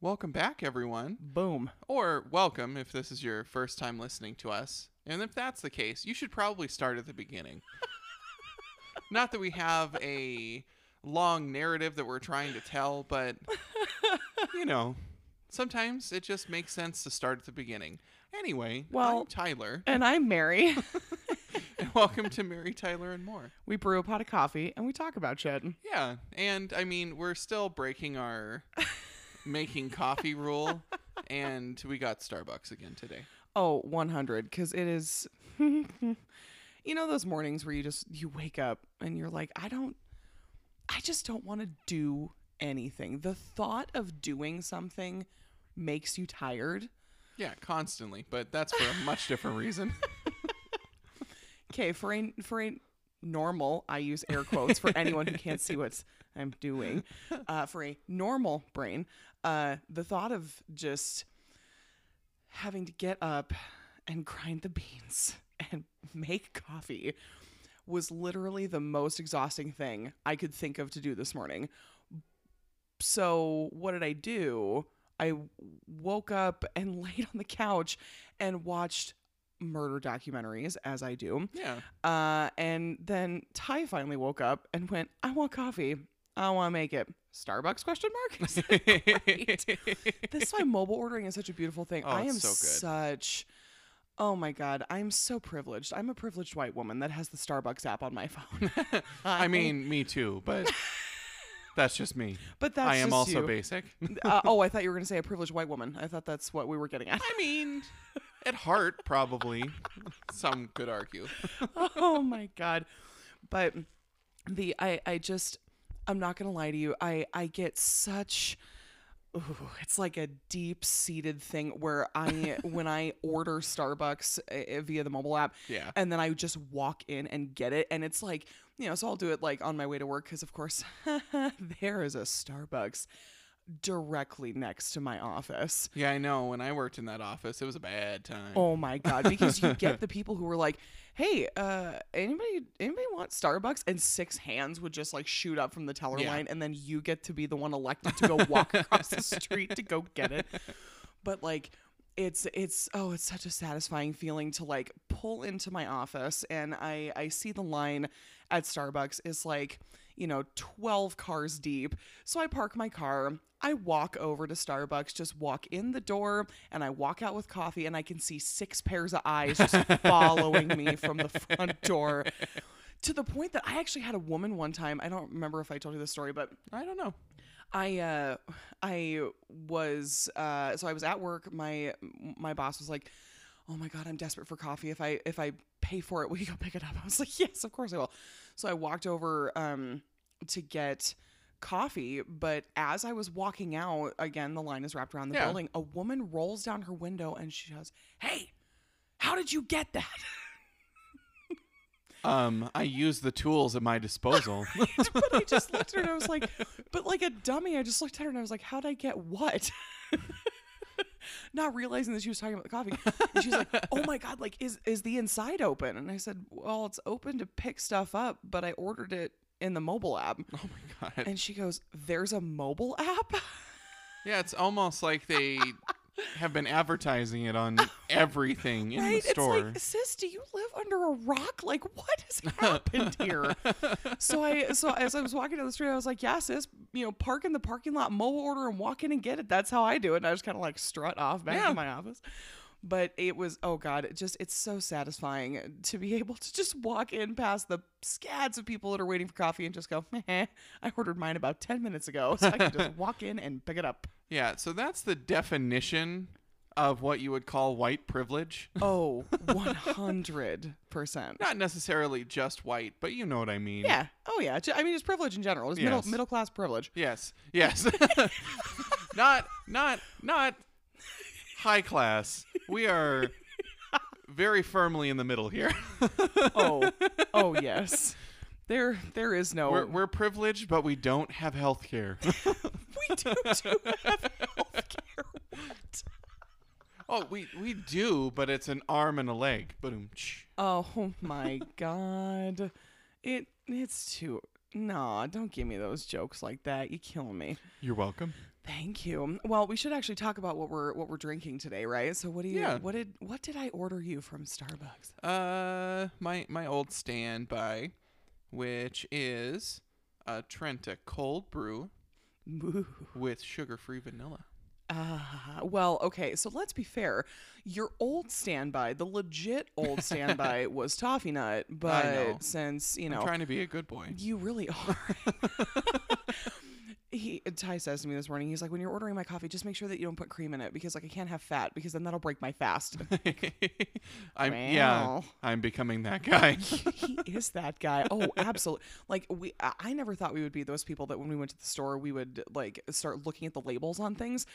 Welcome back, everyone. Boom. Or welcome if this is your first time listening to us. And if that's the case, you should probably start at the beginning. Not that we have a long narrative that we're trying to tell, but you know, sometimes it just makes sense to start at the beginning. Anyway, Well- I'm Tyler, And I'm Mary. and welcome to Mary Tyler and More. we brew a pot of coffee and we talk about shit. Yeah, and I mean, we're still breaking our making coffee rule, and we got Starbucks again today. Oh, 100 cuz it is You know those mornings where you just you wake up and you're like, I don't I just don't want to do anything. The thought of doing something makes you tired. Yeah, constantly, but that's for a much different reason. Okay, for a for a normal, I use air quotes for anyone who can't see what I'm doing. Uh, for a normal brain, uh, the thought of just having to get up and grind the beans and make coffee was literally the most exhausting thing I could think of to do this morning. So, what did I do? I woke up and laid on the couch and watched murder documentaries as I do. Yeah. Uh, and then Ty finally woke up and went, "I want coffee. I want to make it." Starbucks question mark. I said, "Great." this is why mobile ordering is such a beautiful thing. Oh, I am so good. such. Oh my god, I'm so privileged. I'm a privileged white woman that has the Starbucks app on my phone. I mean, me too, but that's just me. but that's I am just also you. basic. uh, oh, I thought you were going to say a privileged white woman. I thought that's what we were getting at. I mean, at heart, probably. Some could argue. oh my god but the i i just i'm not gonna lie to you i i get such ooh, it's like a deep seated thing where i when i order starbucks uh, via the mobile app Yeah. and then i just walk in and get it and it's like you know so i'll do it like on my way to work because of course there is a starbucks directly next to my office Yeah, I know. When I worked in that office, it was a bad time. Oh my god! Because you get the people who were like, "Hey, uh, anybody, anybody want Starbucks?" And six hands would just like shoot up from the teller Yeah. line, and then you get to be the one elected to go walk across the street to go get it. But like, it's it's oh, it's such a satisfying feeling to like pull into my office, and I I see the line at Starbucks is like you know 12 cars deep. So i park my car i walk over to starbucks just walk in the door and i walk out with coffee and i can see six pairs of eyes just following me from the front door. To the point that i actually had a woman one time i don't remember if i told you this story but I don't know. I uh I was uh so I was at work my my boss was like oh my god I'm desperate for coffee. If I if I pay for it will you go pick it up? I was like yes of course I will so I walked over um to get coffee but as I was walking out again the line is wrapped around the Yeah. building a woman rolls down her window and she goes hey how did you get that Um, I use the tools at my disposal. but I just looked at her and I was like, but like a dummy, I just looked at her and I was like, how'd I get what? Not realizing that she was talking about the coffee. And she was like, oh my God, like, is, is the inside open? And I said, well, it's open to pick stuff up, but I ordered it in the mobile app. oh my god. And she goes, there's a mobile app? Yeah, it's almost like they have been advertising it on everything in right? the store. It's like, sis, do you live under a rock? Like, what has happened here? so I, so as I was walking down the street, I was like, yeah, sis, you know, park in the parking lot, mobile order, and walk in and get it. That's how I do it. And I just kind of like strut off back Yeah. to my office. But it was, oh God, it just, it's so satisfying to be able to just walk in past the scads of people that are waiting for coffee and just go, I ordered mine about 10 minutes ago. So I can just walk in and pick it up. Yeah, so that's the definition of what you would call white privilege. Oh, 100%. Not necessarily just white, but you know what I mean. Yeah. Oh yeah. I mean, it's privilege in general. It's Yes. middle middle class privilege. Yes. Yes. not not not high class. We are very firmly in the middle here. Oh. oh yes. There there is no. We're, we're privileged, but we don't have health care. we do too have healthcare. What? Oh, we we do, but it's an arm and a leg. Boom. Oh my god. It it's too Nah, don't give me those jokes like that. You kill me. You're welcome. Thank you. Well, we should actually talk about what we're what we're drinking today, right? So what do you Yeah. what did what did I order you from Starbucks? Uh, my my old standby, which is a Trenta cold brew with sugar-free vanilla. Ah, well, okay. So let's be fair. Your old standby, the legit old standby, was toffee nut, but since you I'm know trying to be a good boy. you really are. he Ty says to me this morning, he's like, when you're ordering my coffee, just make sure that you don't put cream in it because like I can't have fat because then that'll break my fast. I'm yeah. I'm becoming that guy. he is that guy. Oh, absolutely. Like we, I I never thought we would be those people that when we went to the store, we would like start looking at the labels on things.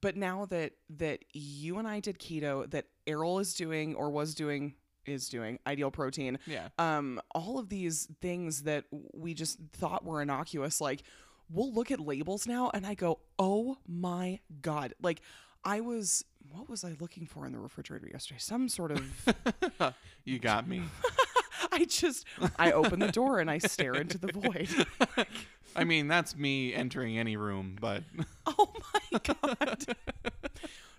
But now that that you and I did keto, that Errol is doing or was doing is doing ideal protein. yeah. Um, all of these things that we just thought were innocuous, like we'll look at labels now, and I go, oh my god, like. I was what was I looking for in the refrigerator yesterday? Some sort of you got me. I just I open the door and I stare into the void. I mean, that's me entering any room, but Oh my god.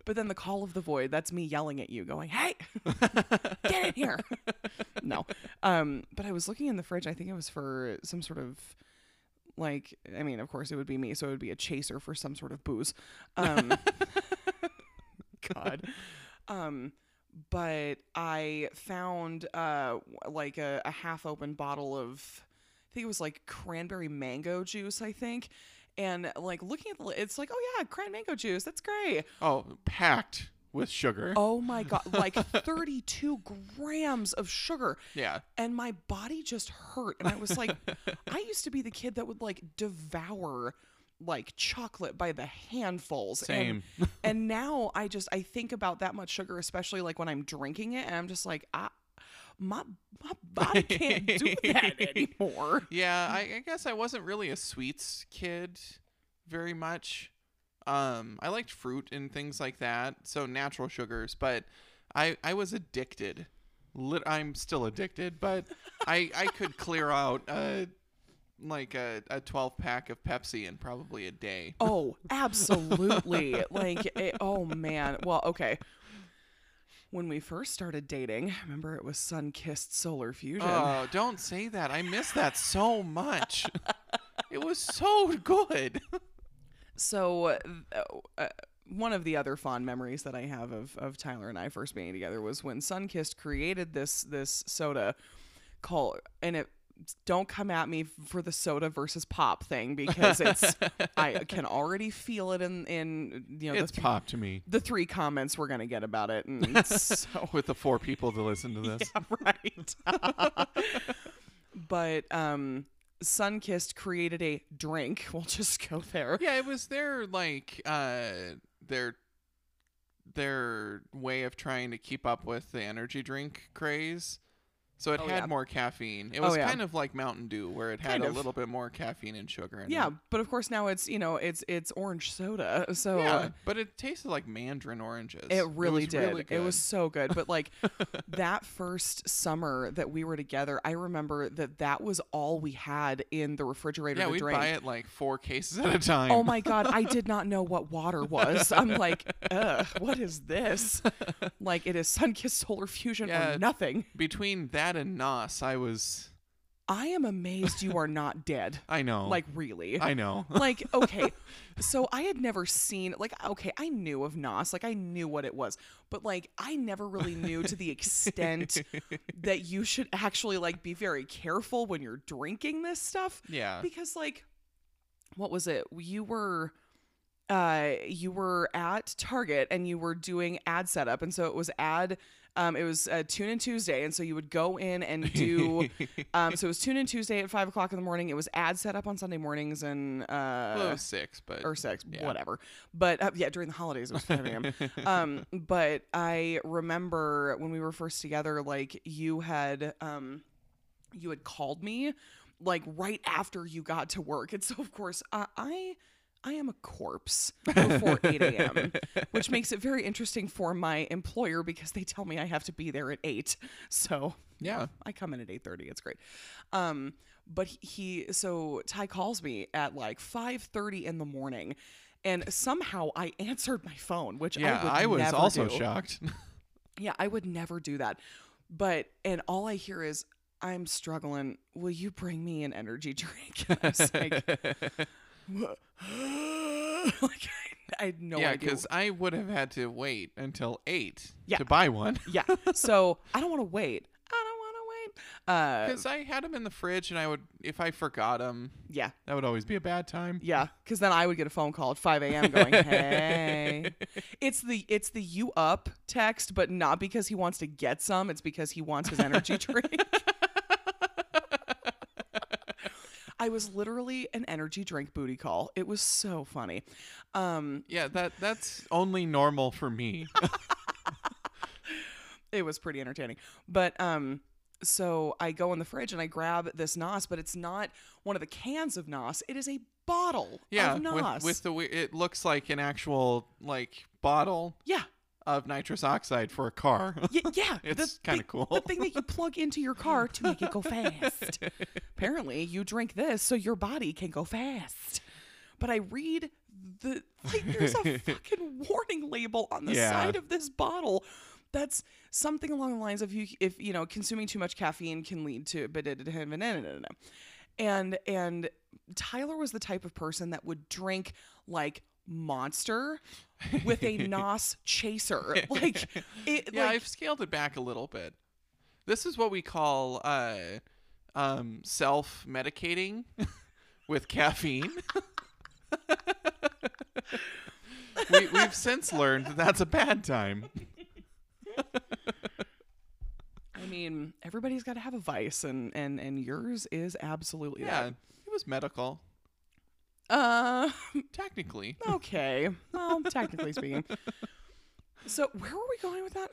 But then the call of the void, that's me yelling at you going, "Hey! Get in here." no. Um but I was looking in the fridge. I think it was for some sort of like I mean, of course it would be me, so it would be a chaser for some sort of booze. Um God. Um but I found uh like a, a half open bottle of I think it was like cranberry mango juice, I think. And like looking at the it's like, oh yeah, cran mango juice. That's great. oh, packed with sugar. Oh my god, like 32 grams of sugar. Yeah. And my body just hurt. And I was like, I used to be the kid that would like devour like chocolate by the handfuls. Same. And, and now I just I think about that much sugar, especially like when I'm drinking it, and I'm just like, I my my body can't do that anymore. Yeah, I, I guess I wasn't really a sweets kid very much. Um, I liked fruit and things like that, so natural sugars, but I I was addicted. Lit- I'm still addicted, but I I could clear out uh like a, a 12 pack of Pepsi in probably a day. Oh, absolutely. like, it, oh man. Well, okay. When we first started dating, remember it was Sunkist solar fusion. Oh, don't say that. I miss that so much. it was so good. so, uh, one of the other fond memories that I have of, of Tyler and I first being together was when Sunkist created this this soda called, and it don't come at me for the soda versus pop thing because it's I can already feel it in in you know It's the, th- pop to me. the three comments we're gonna get about it, and so With the four people to listen to this. Yeah, right. but um Sunkist created a drink. We'll just go there. Yeah, it was their like uh their their way of trying to keep up with the energy drink craze. So it Oh, had yeah. more caffeine. It Oh, was yeah. kind of like Mountain Dew, where it had Kind a of. little bit more caffeine and sugar in it. Yeah, it. but of course now it's you know it's it's orange soda. So Yeah, uh, but it tasted like mandarin oranges. it really was did. Really it was so good. But like that first summer that we were together, I remember that that was all we had in the refrigerator yeah. drink. buy it like four cases at a time. Oh my god, I did not know what water was. I'm like, ugh, what is this? Like it is Sunkist Solar Fusion Yeah. or nothing. Between that and Nos, I was. I am amazed you are not dead. I know. Like really. I know. like okay so i had never seen like okay i knew of nos like i knew what it was but like i never really knew to the extent that you should actually like be very careful when you're drinking this stuff yeah. because like what was it you were uh you were at target and you were doing ad setup and so it was ad um it was uh, tune in tuesday and so you would go in and do um so it was tune in tuesday at five o'clock in the morning it was ad setup on sunday mornings and uh well, it was six, but or six, yeah. whatever. But uh, yeah, during the holidays it was 5 a.m. um, but I remember when we were first together, like you had um, you had called me like right after you got to work, and so of course uh, I I am a corpse before 8 a.m., which makes it very interesting for my employer because they tell me I have to be there at 8. So Yeah. I come in at 8:30. It's great. Um, but he, so Ty calls me at like 5:30 in the morning, and somehow I answered my phone, which Yeah, I, would I was also do. shocked. Yeah, I would never do that. But and all I hear is I'm struggling. Will you bring me an energy drink? I was like? like I, I had no yeah, idea. because I would have had to wait until eight Yeah. to buy one. yeah. So I don't want to wait. I don't want to wait. Uh, Because I had them in the fridge, and I would, if I forgot them, yeah. that would always be a bad time. Yeah, because then I would get a phone call at 5 a.m. going, "Hey, it's the it's the you up text, but not because he wants to get some. It's because he wants his energy drink." I was literally an energy drink booty call. It was so funny. Um, Yeah, that that's only normal for me. it was pretty entertaining. But um so I go in the fridge and I grab this Nos, but it's not one of the cans of Nos. It is a bottle yeah, of Nos. with, with the it looks like an actual like bottle yeah. Of nitrous oxide for a car. Y- yeah, It's kinda cool. The thing that you plug into your car to make it go fast. Apparently, you drink this so your body can go fast. But I read the like there's a fucking warning label on the Yeah. side of this bottle that's something along the lines of you if you know consuming too much caffeine can lead to and and Tyler was the type of person that would drink like monster with a nos chaser like it yeah, like I've scaled it back a little bit. This is what we call uh, um, self medicating with caffeine. we, we've since learned that that's a bad time. I mean, everybody's got to have a vice, and and and yours is absolutely Yeah, it was medical, that. Uh, technically. okay. Well, technically speaking. So where were we going with that?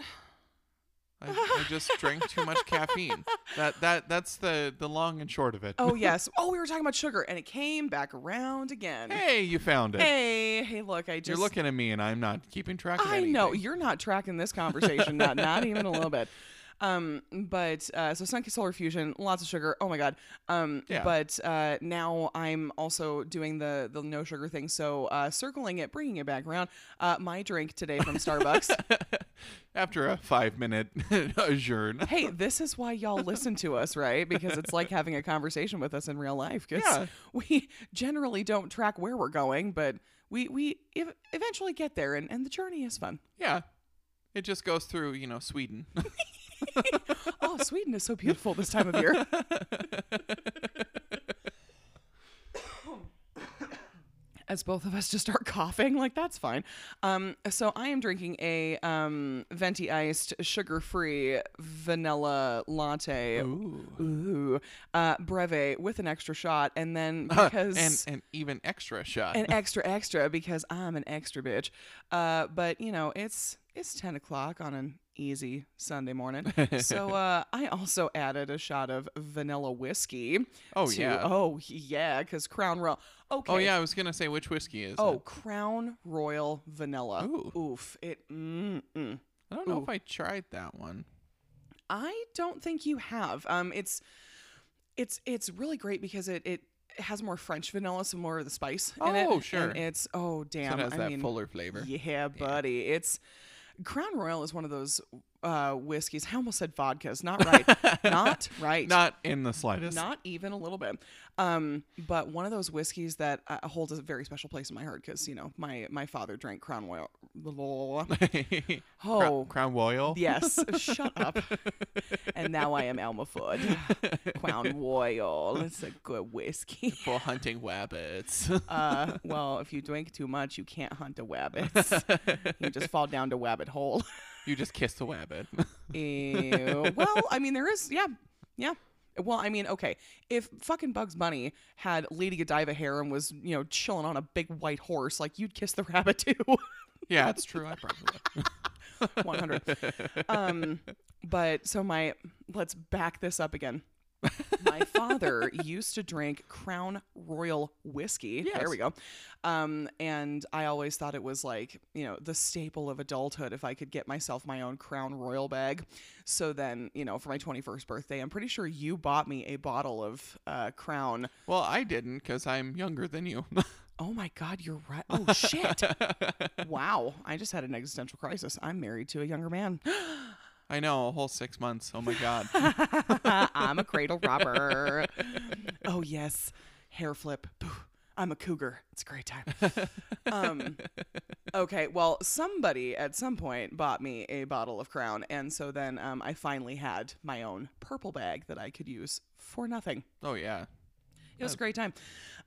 I, I just drank too much caffeine. That that that's the the long and short of it. Oh yes. Oh, we were talking about sugar, and it came back around again. Hey, you found it. Hey, hey, look, I just. You're looking at me, and I'm not keeping track of I anything. know you're not tracking this conversation, not not even a little bit. Um, but uh, so Sunky Solar Fusion, lots of sugar. Oh my god. Um, Yeah. but uh, now I'm also doing the the no sugar thing. So uh, circling it, bringing it back around. Uh, my drink today from Starbucks. After a five minute adjourn. hey, this is why y'all listen to us, right? Because it's like having a conversation with us in real life. Because Yeah. we generally don't track where we're going, but we we ev- eventually get there, and, and the journey is fun. Yeah. It just goes through, you know, Sweden. oh, Sweden is so beautiful this time of year. As both of us just start coughing, like that's fine. Um, so I am drinking a um, venti iced, sugar free vanilla latte. Ooh. Ooh, uh, breve with an extra shot, and then because and an even extra shot. an extra extra because I'm an extra bitch. Uh, but you know, it's it's ten o'clock on an easy Sunday morning. so uh, I also added a shot of vanilla whiskey. Oh, to- yeah. Oh yeah, because Crown Royal. Okay. oh yeah, I was gonna say which whiskey is Oh, it? Crown Royal Vanilla. Ooh. Oof. It. Mm, mm. I don't know ooh. if I tried that one. I don't think you have. Um, it's it's it's really great because it it has more French vanilla, some more of the spice in it. Oh, sure. And it's oh So damn. it has I that mean, fuller flavor. Yeah, buddy. It's Crown Royal is one of those uh, whiskeys. I almost said vodkas. Not right. Not right. Not in the slightest. Not even a little bit. Um, but one of those whiskeys that uh, holds a very special place in my heart because you know my my father drank Crown Royal. Oh, Crown Royal. Yes, shut up. and now I am Elmer Fudd. Crown Royal. It's a good whiskey. For hunting rabbits. Uh, well, if you drink too much, you can't hunt a rabbit. you just fall down to wabbit hole. You just kiss the rabbit. Ew. Well, I mean, there is, yeah, yeah. Well, I mean, okay, if fucking Bugs Bunny had Lady Godiva hair and was, you know, chilling on a big white horse, like you'd kiss the rabbit too. yeah, that's true. I probably would. 100. Um, but so my, let's back this up again. My father used to drink Crown Royal whiskey. There we go. Um, and I always thought it was like, you know, the staple of adulthood if I could get myself my own Crown Royal bag. So then, you know, for my 21st birthday, I'm pretty sure you bought me a bottle of uh, Crown. Well, I didn't because I'm younger than you. Oh my God, you're right. Oh shit. wow. I just had an existential crisis. I'm married to a younger man. I know a whole six months. Oh my god. I'm a cradle robber. oh yes, hair flip. I'm a cougar. It's a great time. Um, okay, well, somebody at some point bought me a bottle of Crown, and so then um, I finally had my own purple bag that I could use for nothing. Oh yeah. It was a great time.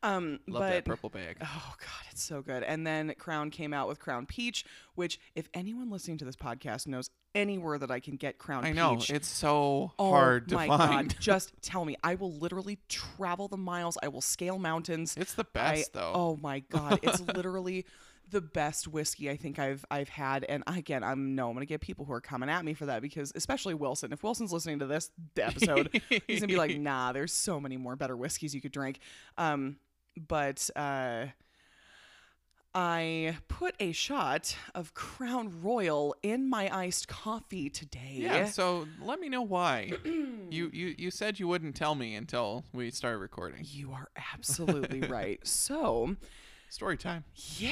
Um, Love but that purple bag. Oh god, it's so good. And then Crown came out with Crown Peach, which if anyone listening to this podcast knows anywhere that I can get Crown Peach. I know it's so oh hard to my find. god, just tell me. I will literally travel the miles. I will scale mountains. It's the I- best though. Oh my god, it's literally the best whiskey I think I've I've had. And again, I'm no, I'm gonna get people who are coming at me for that because especially Wilson. If Wilson's listening to this episode, he's gonna be like, nah, there's so many more better whiskeys you could drink. Um, but uh I put a shot of Crown Royal in my iced coffee today. Yeah. So let me know why. you you you said you wouldn't tell me until we started recording. You are absolutely right. So, Story time. yeah,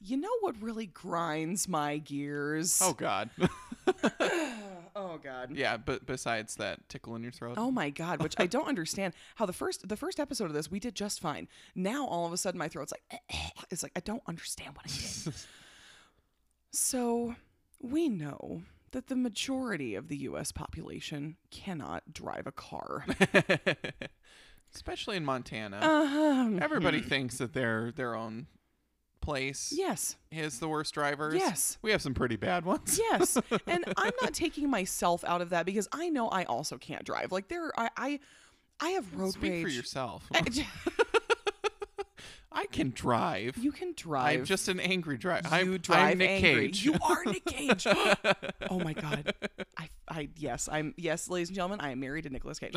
you know what really grinds my gears? Oh god. oh God. yeah. But besides that tickle in your throat. Oh my God, which I don't understand how the first the first episode of this we did just fine. Now all of a sudden my throat's like it's like I don't understand what I did. so we know that the majority of the US population cannot drive a car. Especially in Montana. um, Everybody thinks that their their own place yes. is the worst drivers. Yes. We have some pretty bad ones. Yes. And I'm not taking myself out of that because I know I also can't drive. Like there I I, I have road Speak rage. for yourself. I- I can drive. you can drive. I'm just an angry driver. you I'm, drive I'm Nick angry. Cage. You are Nick Cage. oh my god. I I yes, I'm yes, ladies and gentlemen, I am married to Nicolas Cage.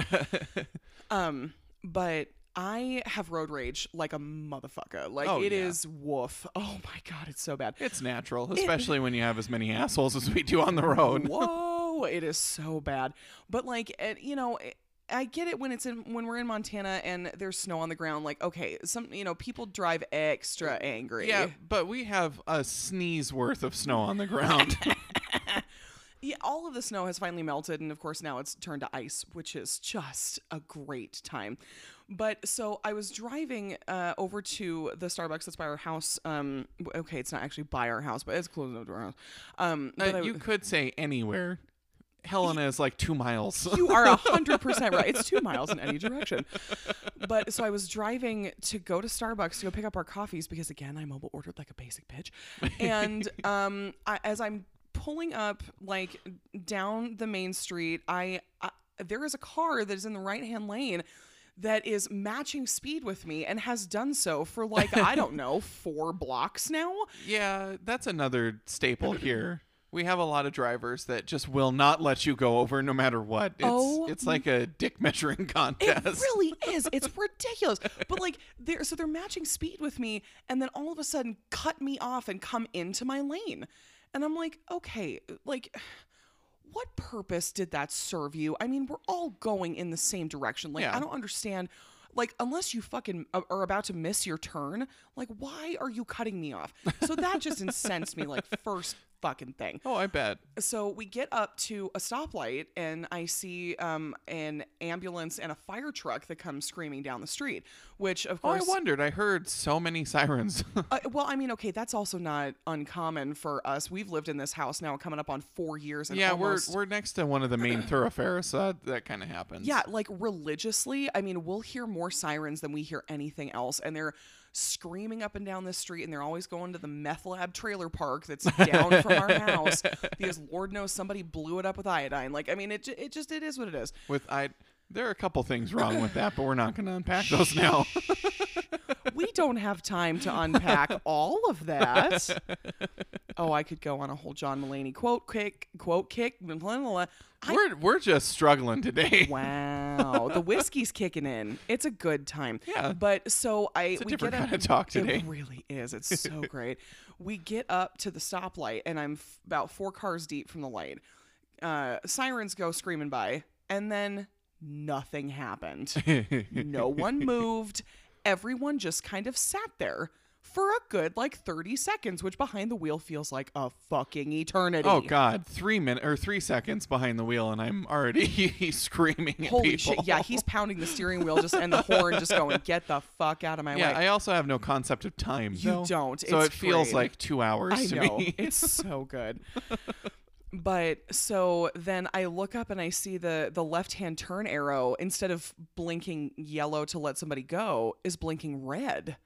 um, but I have road rage like a motherfucker. Like Oh, it is yeah. woof. Oh my god, it's so bad. It's natural, especially when you have as many assholes as we do on the road. Whoa, it is so bad. But like, it, you know, it- I get it when it's in when we're in Montana and there's snow on the ground. Like, okay, some you know people drive extra uh, angry. Yeah, but we have a sneeze worth of snow on the ground. Yeah, all of the snow has finally melted, and of course now it's turned to ice, which is just a great time. But so I was driving uh, over to the Starbucks that's by our house. Um, okay, it's not actually by our house, but it's close enough to our house. Um, Uh, I- you could say anywhere. Helena is like two miles. you are a hundred percent right. It's two miles in any direction. But so I was driving to go to Starbucks to go pick up our coffees because again I mobile ordered like a basic bitch, and um, I, as I'm pulling up like down the main street, I, I there is a car that is in the right hand lane. That is matching speed with me and has done so for like, I don't know, four blocks now. yeah, that's another staple here. We have a lot of drivers that just will not let you go over no matter what. It's Oh it's like a dick measuring contest. It really is. It's ridiculous. But like they're so they're matching speed with me and then all of a sudden cut me off and come into my lane. And I'm like, okay, like what purpose did that serve you? I mean, we're all going in the same direction. Like Yeah. I don't understand like unless you fucking uh, are about to miss your turn, like why are you cutting me off? So that just incensed me like first fucking thing oh, I bet. so we get up to a stoplight and i see um, an ambulance and a fire truck that comes screaming down the street which of course. Oh, I wondered. I heard so many sirens. uh, well i mean okay that's also not uncommon for us we've lived in this house now coming up on four years and yeah, almost, we're we're next to one of the main thoroughfares. So that, that kind of happens. yeah like religiously i mean we'll hear more sirens than we hear anything else and they're screaming up and down the street and they're always going to the meth lab trailer park that's down from our house because lord knows somebody blew it up with iodine. Like i mean it, it just it is what it is. With I, there are a couple things wrong with that, but we're not going to unpack those now. we don't have time to unpack all of that. Oh, I could go on a whole John Mulaney quote kick, quote kick. blah, blah, blah. I, we're we're just struggling today. wow. the whiskey's kicking in. It's a good time. Yeah. But so I It's a we different get up, kind of talk today. It really is. It's so great. We get up to the stoplight, and I'm f- about four cars deep from the light. Uh, sirens go screaming by, and then nothing happened. no one moved. Everyone just kind of sat there for a good like 30 seconds, which behind the wheel feels like a fucking eternity. Oh God, three minutes or three seconds behind the wheel, and I'm already screaming at Holy people. shit. Yeah, he's pounding the steering wheel just and the horn just going, get the fuck out of my Yeah, way. I also have no concept of time. You though. don't. So It's it feels great. like two hours I to know. me. it's so good. But so then I look up and I see the the left hand turn arrow instead of blinking yellow to let somebody go is blinking red.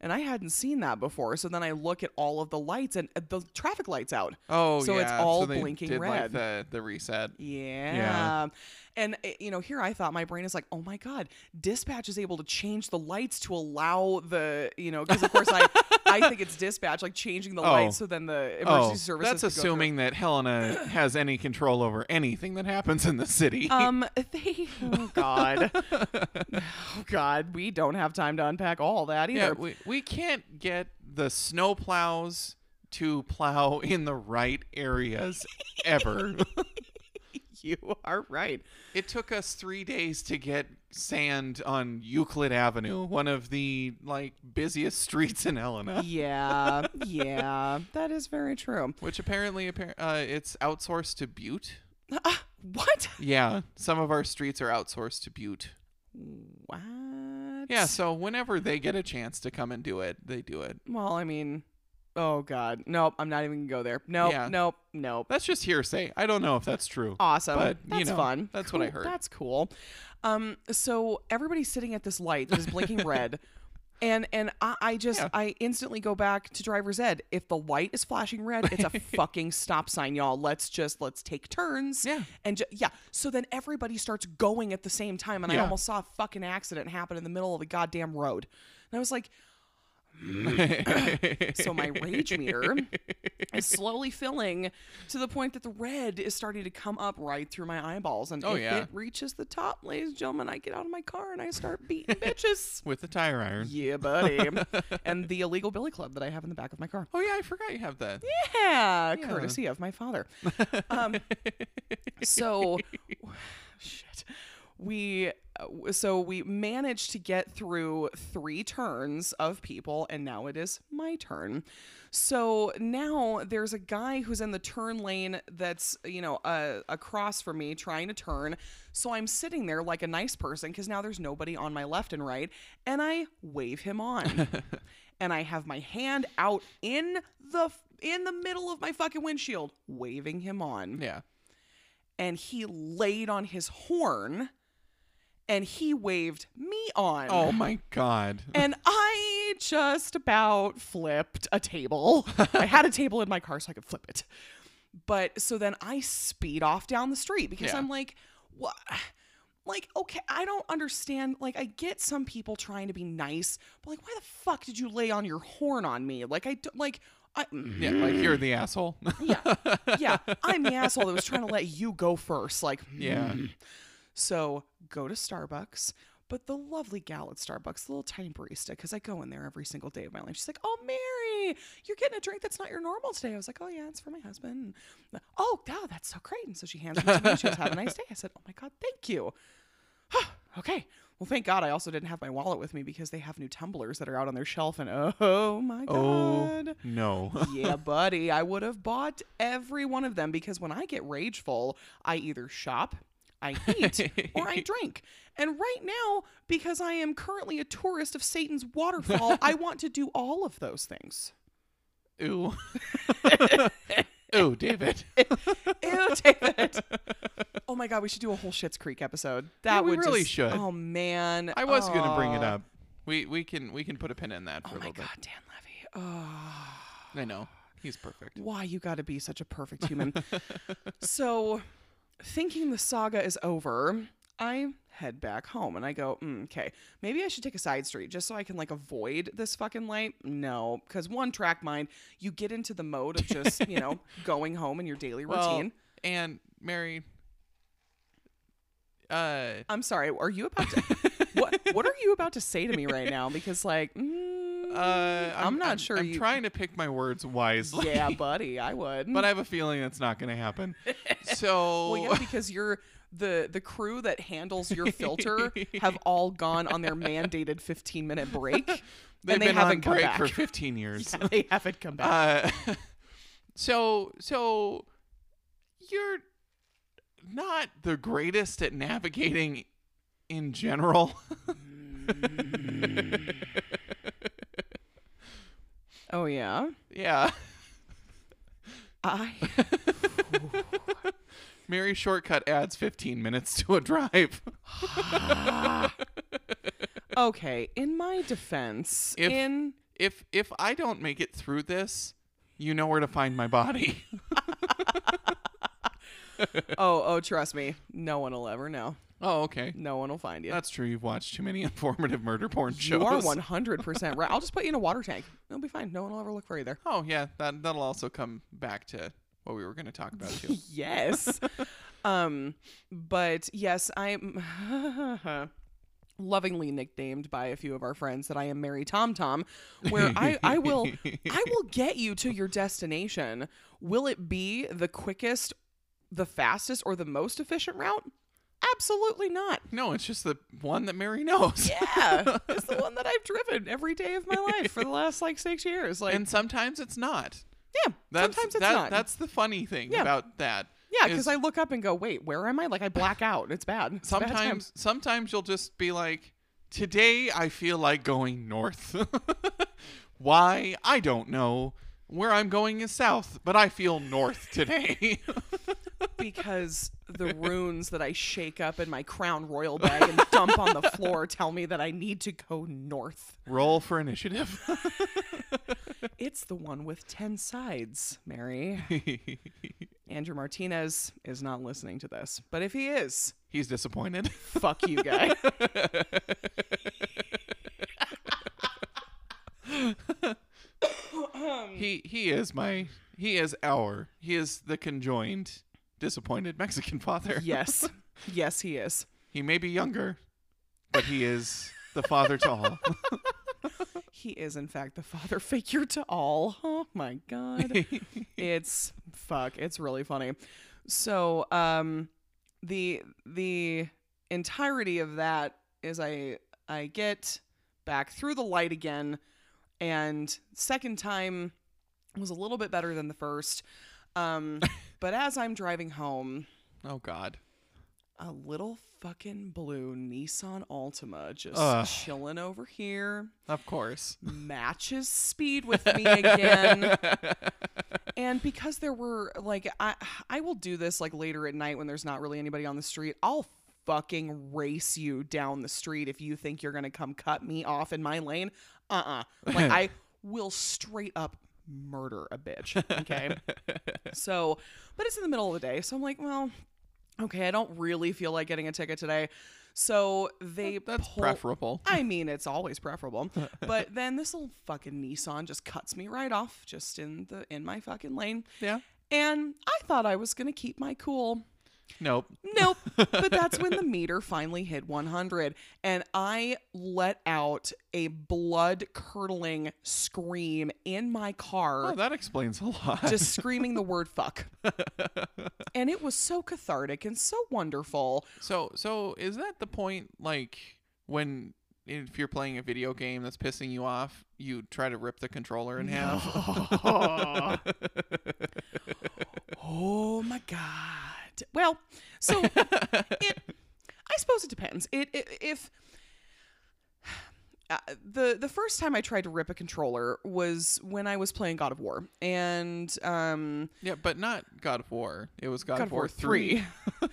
And I hadn't seen that before. So then I look at all of the lights and uh, the traffic lights out. oh, So yeah. it's all so blinking red. Like the the reset. Yeah. yeah. And uh, you know, here I thought my brain is like, "Oh my god, dispatch is able to change the lights to allow the, you know, because of course I I think it's dispatch like changing the Oh. lights so then the emergency Oh, services that's could go through. assuming that Helena has any control over anything that happens in the city. Um, they. Oh God. oh God. We don't have time to unpack all that either. yeah, we, we can't get the snow plows to plow in the right areas ever. you are right. it took us three days to get sand on Euclid Avenue, one of the like busiest streets in Helena. Yeah. Yeah. That is very true. Which apparently, appar- uh, it's outsourced to Butte. Uh, what? Yeah, some of our streets are outsourced to Butte. What? Yeah, so whenever they get a chance to come and do it, they do it. Well, I mean, oh God. Nope. I'm not even gonna go there. Nope. Yeah. Nope. Nope. That's just hearsay. I don't know if that's true. Awesome. But, you that's know, fun. that's what I Cool. heard. That's cool. Um, so everybody's sitting at this light that is blinking red. And and I, I just Yeah. I instantly go back to driver's ed. If the light is flashing red, it's a fucking stop sign, y'all. Let's just let's take turns. Yeah. And ju- yeah. So then everybody starts going at the same time, and I almost saw a fucking accident happen in the middle of the goddamn road. And I was like, so my rage meter is slowly filling to the point that the red is starting to come up right through my eyeballs. And Oh, if yeah. it reaches the top, ladies and gentlemen, I get out of my car and I start beating bitches. With the tire iron. Yeah, buddy. and the illegal billy club that I have in the back of my car. Oh yeah, I forgot you have that. Yeah, courtesy of my father. Um, so, shit. We uh, so we managed to get through three turns of people, and now it is my turn. So now there's a guy who's in the turn lane that's you know uh, across from me trying to turn. So I'm sitting there like a nice person because now there's nobody on my left and right, and I wave him on and I have my hand out in the in the middle of my fucking windshield, waving him on. Yeah. And he laid on his horn, and he waved me on. Oh my god. And I just about flipped a table. I had a table in my car so I could flip it. But so then I speed off down the street because Yeah. I'm like, what? Like, okay, I don't understand. Like, I get some people trying to be nice, but like, why the fuck did you lay on your horn on me? Like, I don't, like, I, Yeah, like you're the asshole. yeah, yeah, I'm the asshole that was trying to let you go first. Like, yeah. mm. So go to Starbucks. But the lovely gal at Starbucks, the little tiny barista, because I go in there every single day of my life. She's like, "Oh, Mary, you're getting a drink that's not your normal today." I was like, "Oh yeah, it's for my husband." Oh, wow, that's so great. And so she hands it to me. She goes, "Have a nice day." I said, "Oh my god, thank you." okay. Well, thank God I also didn't have my wallet with me because they have new tumblers that are out on their shelf, and oh my Oh god. no. yeah, buddy, I would have bought every one of them because when I get rageful, I either shop, I eat, or I drink. And right now, because I am currently a tourist of Satan's waterfall, I want to do all of those things. Ooh. Ooh, David. Ew, David. Oh my god, we should do a whole Schitt's Creek episode. That we would really just- should. Oh man, I was gonna bring it Oh. up. We we can we can put a pin in that for Oh a my little god, Dan Levy. Oh. bit. I know. He's perfect. why you got to be such a perfect human. so, thinking the saga is over, I head back home and I go, mm, okay, maybe I should take a side street just so I can like avoid this fucking light. No, because one track mind, you get into the mode of just, you know, going home in your daily Well, routine. and Mary, uh, I'm sorry. Are you about to? what What are you about to say to me right now? Because like, mm, uh, I'm, not sure. I'm you. trying to pick my words wisely. yeah, buddy, I would. but I have a feeling that's not going to happen. So well, yeah, because you're the the crew that handles your filter have all gone on their mandated 15 minute break. they've and they been haven't on come break back. for 15 years. Yeah, they haven't come back. Uh, so so you're not the greatest at navigating in general. Oh yeah, yeah. I. Mary Shortcut adds 15 minutes to a drive. okay, in my defense, If- in If if I don't make it through this, you know where to find my body. oh oh, trust me, no one will ever know. Oh, okay. No one will find you. That's true. You've watched too many informative murder porn shows. you are 100 percent right. I'll just put you in a water tank. It'll be fine. No one will ever look for you there. Oh yeah, that that'll also come back to what we were going to talk about too. yes. um, but yes, I'm lovingly nicknamed by a few of our friends that I am Mary Tom Tom, where I, I will I will get you to your destination. Will it be the quickest, the fastest, or the most efficient route? Absolutely not. no, it's just the one that Mary knows. Yeah, it's the one that I've driven every day of my life for the last like six years. Like, and sometimes it's not. yeah, That's, sometimes it's that- not. That's the funny thing Yeah. about that. yeah, because I look up and go, wait, where am I? Like I black out. It's bad. It's a bad sometimes sometimes you'll just be like, today I feel like going north. Why? I don't know. Where I'm going is south, but I feel north today. because the runes that I shake up in my crown royal bag and dump on the floor tell me that I need to go north. Roll for initiative. It's the one with 10 sides, Mary. Andrew Martinez is not listening to this, but if he is, He's disappointed. fuck you, guy. He he is my he is our he is the conjoined disappointed Mexican father. yes. Yes, he is. He may be younger, but he is the father to all. He is, in fact, the father figure to all. Oh my god. it's fuck. It's really funny. So, um, the the entirety of that is I I get back through the light again, and second time was a little bit better than the first. Um, but as I'm driving home, oh God. a little fucking blue Nissan Altima just Ugh. chilling over here Of course. matches speed with me again. and because there were like I I will do this like later at night when there's not really anybody on the street. I'll fucking race you down the street if you think you're going to come cut me off in my lane. Uh-uh. Like I will straight up murder a bitch, okay? so, but it's in the middle of the day, so I'm like, well, okay, I don't really feel like getting a ticket today. So they That's pull- preferable. I mean, it's always preferable. but then this little fucking Nissan just cuts me right off, just in the in my fucking lane. Yeah. And I thought I was gonna keep my cool. Nope. Nope. but that's when the meter finally hit 100, and I let out a blood curdling scream in my car Oh, that explains a lot. just screaming the word fuck. and it was so cathartic and so wonderful. So so is that the point like when if you're playing a video game that's pissing you off, you try to rip the controller in half? oh my god. Well, so it, I suppose it depends. It, it if uh, the the first time I tried to rip a controller was when I was playing God of War, and um, yeah, but not God of War. It was God, God of War 3.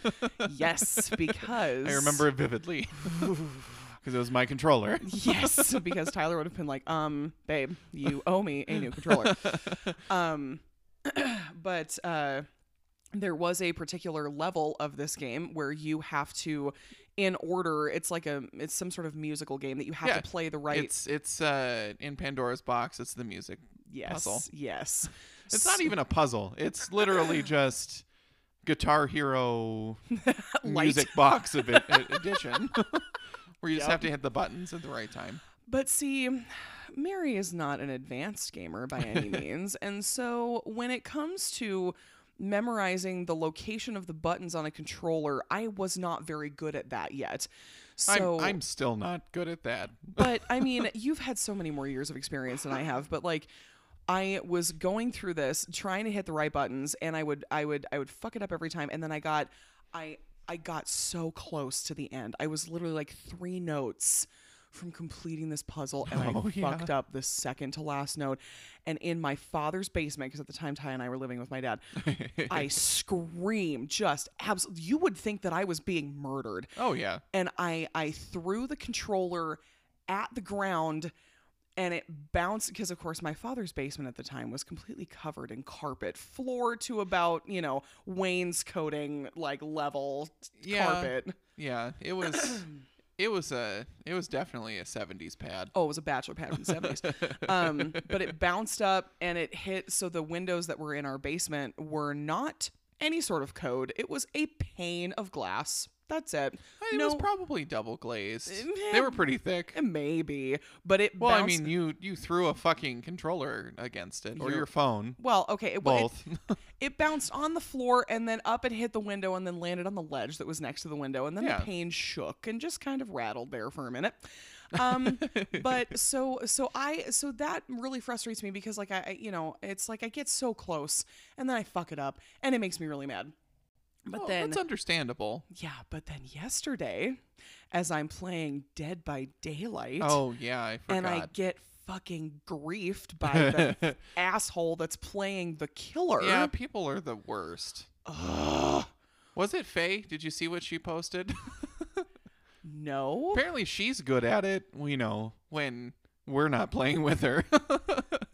yes, because I remember it vividly. Because it was my controller. yes, because Tyler would have been like, um, babe, you owe me a new controller. um, but uh, there was a particular level of this game where you have to, in order, it's like a, it's some sort of musical game that you have Yeah, to play the right. It's it's uh in Pandora's box. It's the music. yes, puzzle. yes. It's not even a puzzle. It's literally just Guitar Hero music box of it, edition, where you just Yep. have to hit the buttons at the right time. But see, Mary is not an advanced gamer by any means. And so when it comes to memorizing the location of the buttons on a controller, I was not very good at that yet. So I'm, I'm still not good at that. but I mean, you've had so many more years of experience than I have, but like I was going through this trying to hit the right buttons and I would I would I would fuck it up every time and then I got I I got so close to the end. I was literally like 3 notes from completing this puzzle and Oh, I yeah. fucked up the second to last note and in my father's basement because at the time Ty and I were living with my dad I screamed just absolutely you would think that I was being murdered oh yeah. and I I threw the controller at the ground and it bounced because of course my father's basement at the time was completely covered in carpet floor to about you know wainscoting like level Yeah. carpet Yeah. It was. It was a. It was definitely a '70s pad. oh it was a bachelor pad from the 70s um, but it bounced up and it hit so the windows that were in our basement were not any sort of code it was a pane of glass that's it It no was probably double glazed. Eh, They were pretty thick. maybe but it Well, I bounced- mean, you you threw a fucking controller against it, or You're- your phone. well okay it, well, it- Both. it bounced on the floor and then up and hit the window and then landed on the ledge that was next to the window and then Yeah. the pane shook and just kind of rattled there for a minute um but so so i so that really frustrates me because like I, I you know it's like i get so close and then i fuck it up and it makes me really mad but Well, then that's understandable. yeah but then yesterday as i'm playing dead by daylight Oh yeah, I forgot. and i get fucking griefed by the asshole that's playing the killer yeah, people are the worst. Ugh. Was it Faye? Did you see what she posted? No. Apparently, she's good at it. We know when we're not playing with her.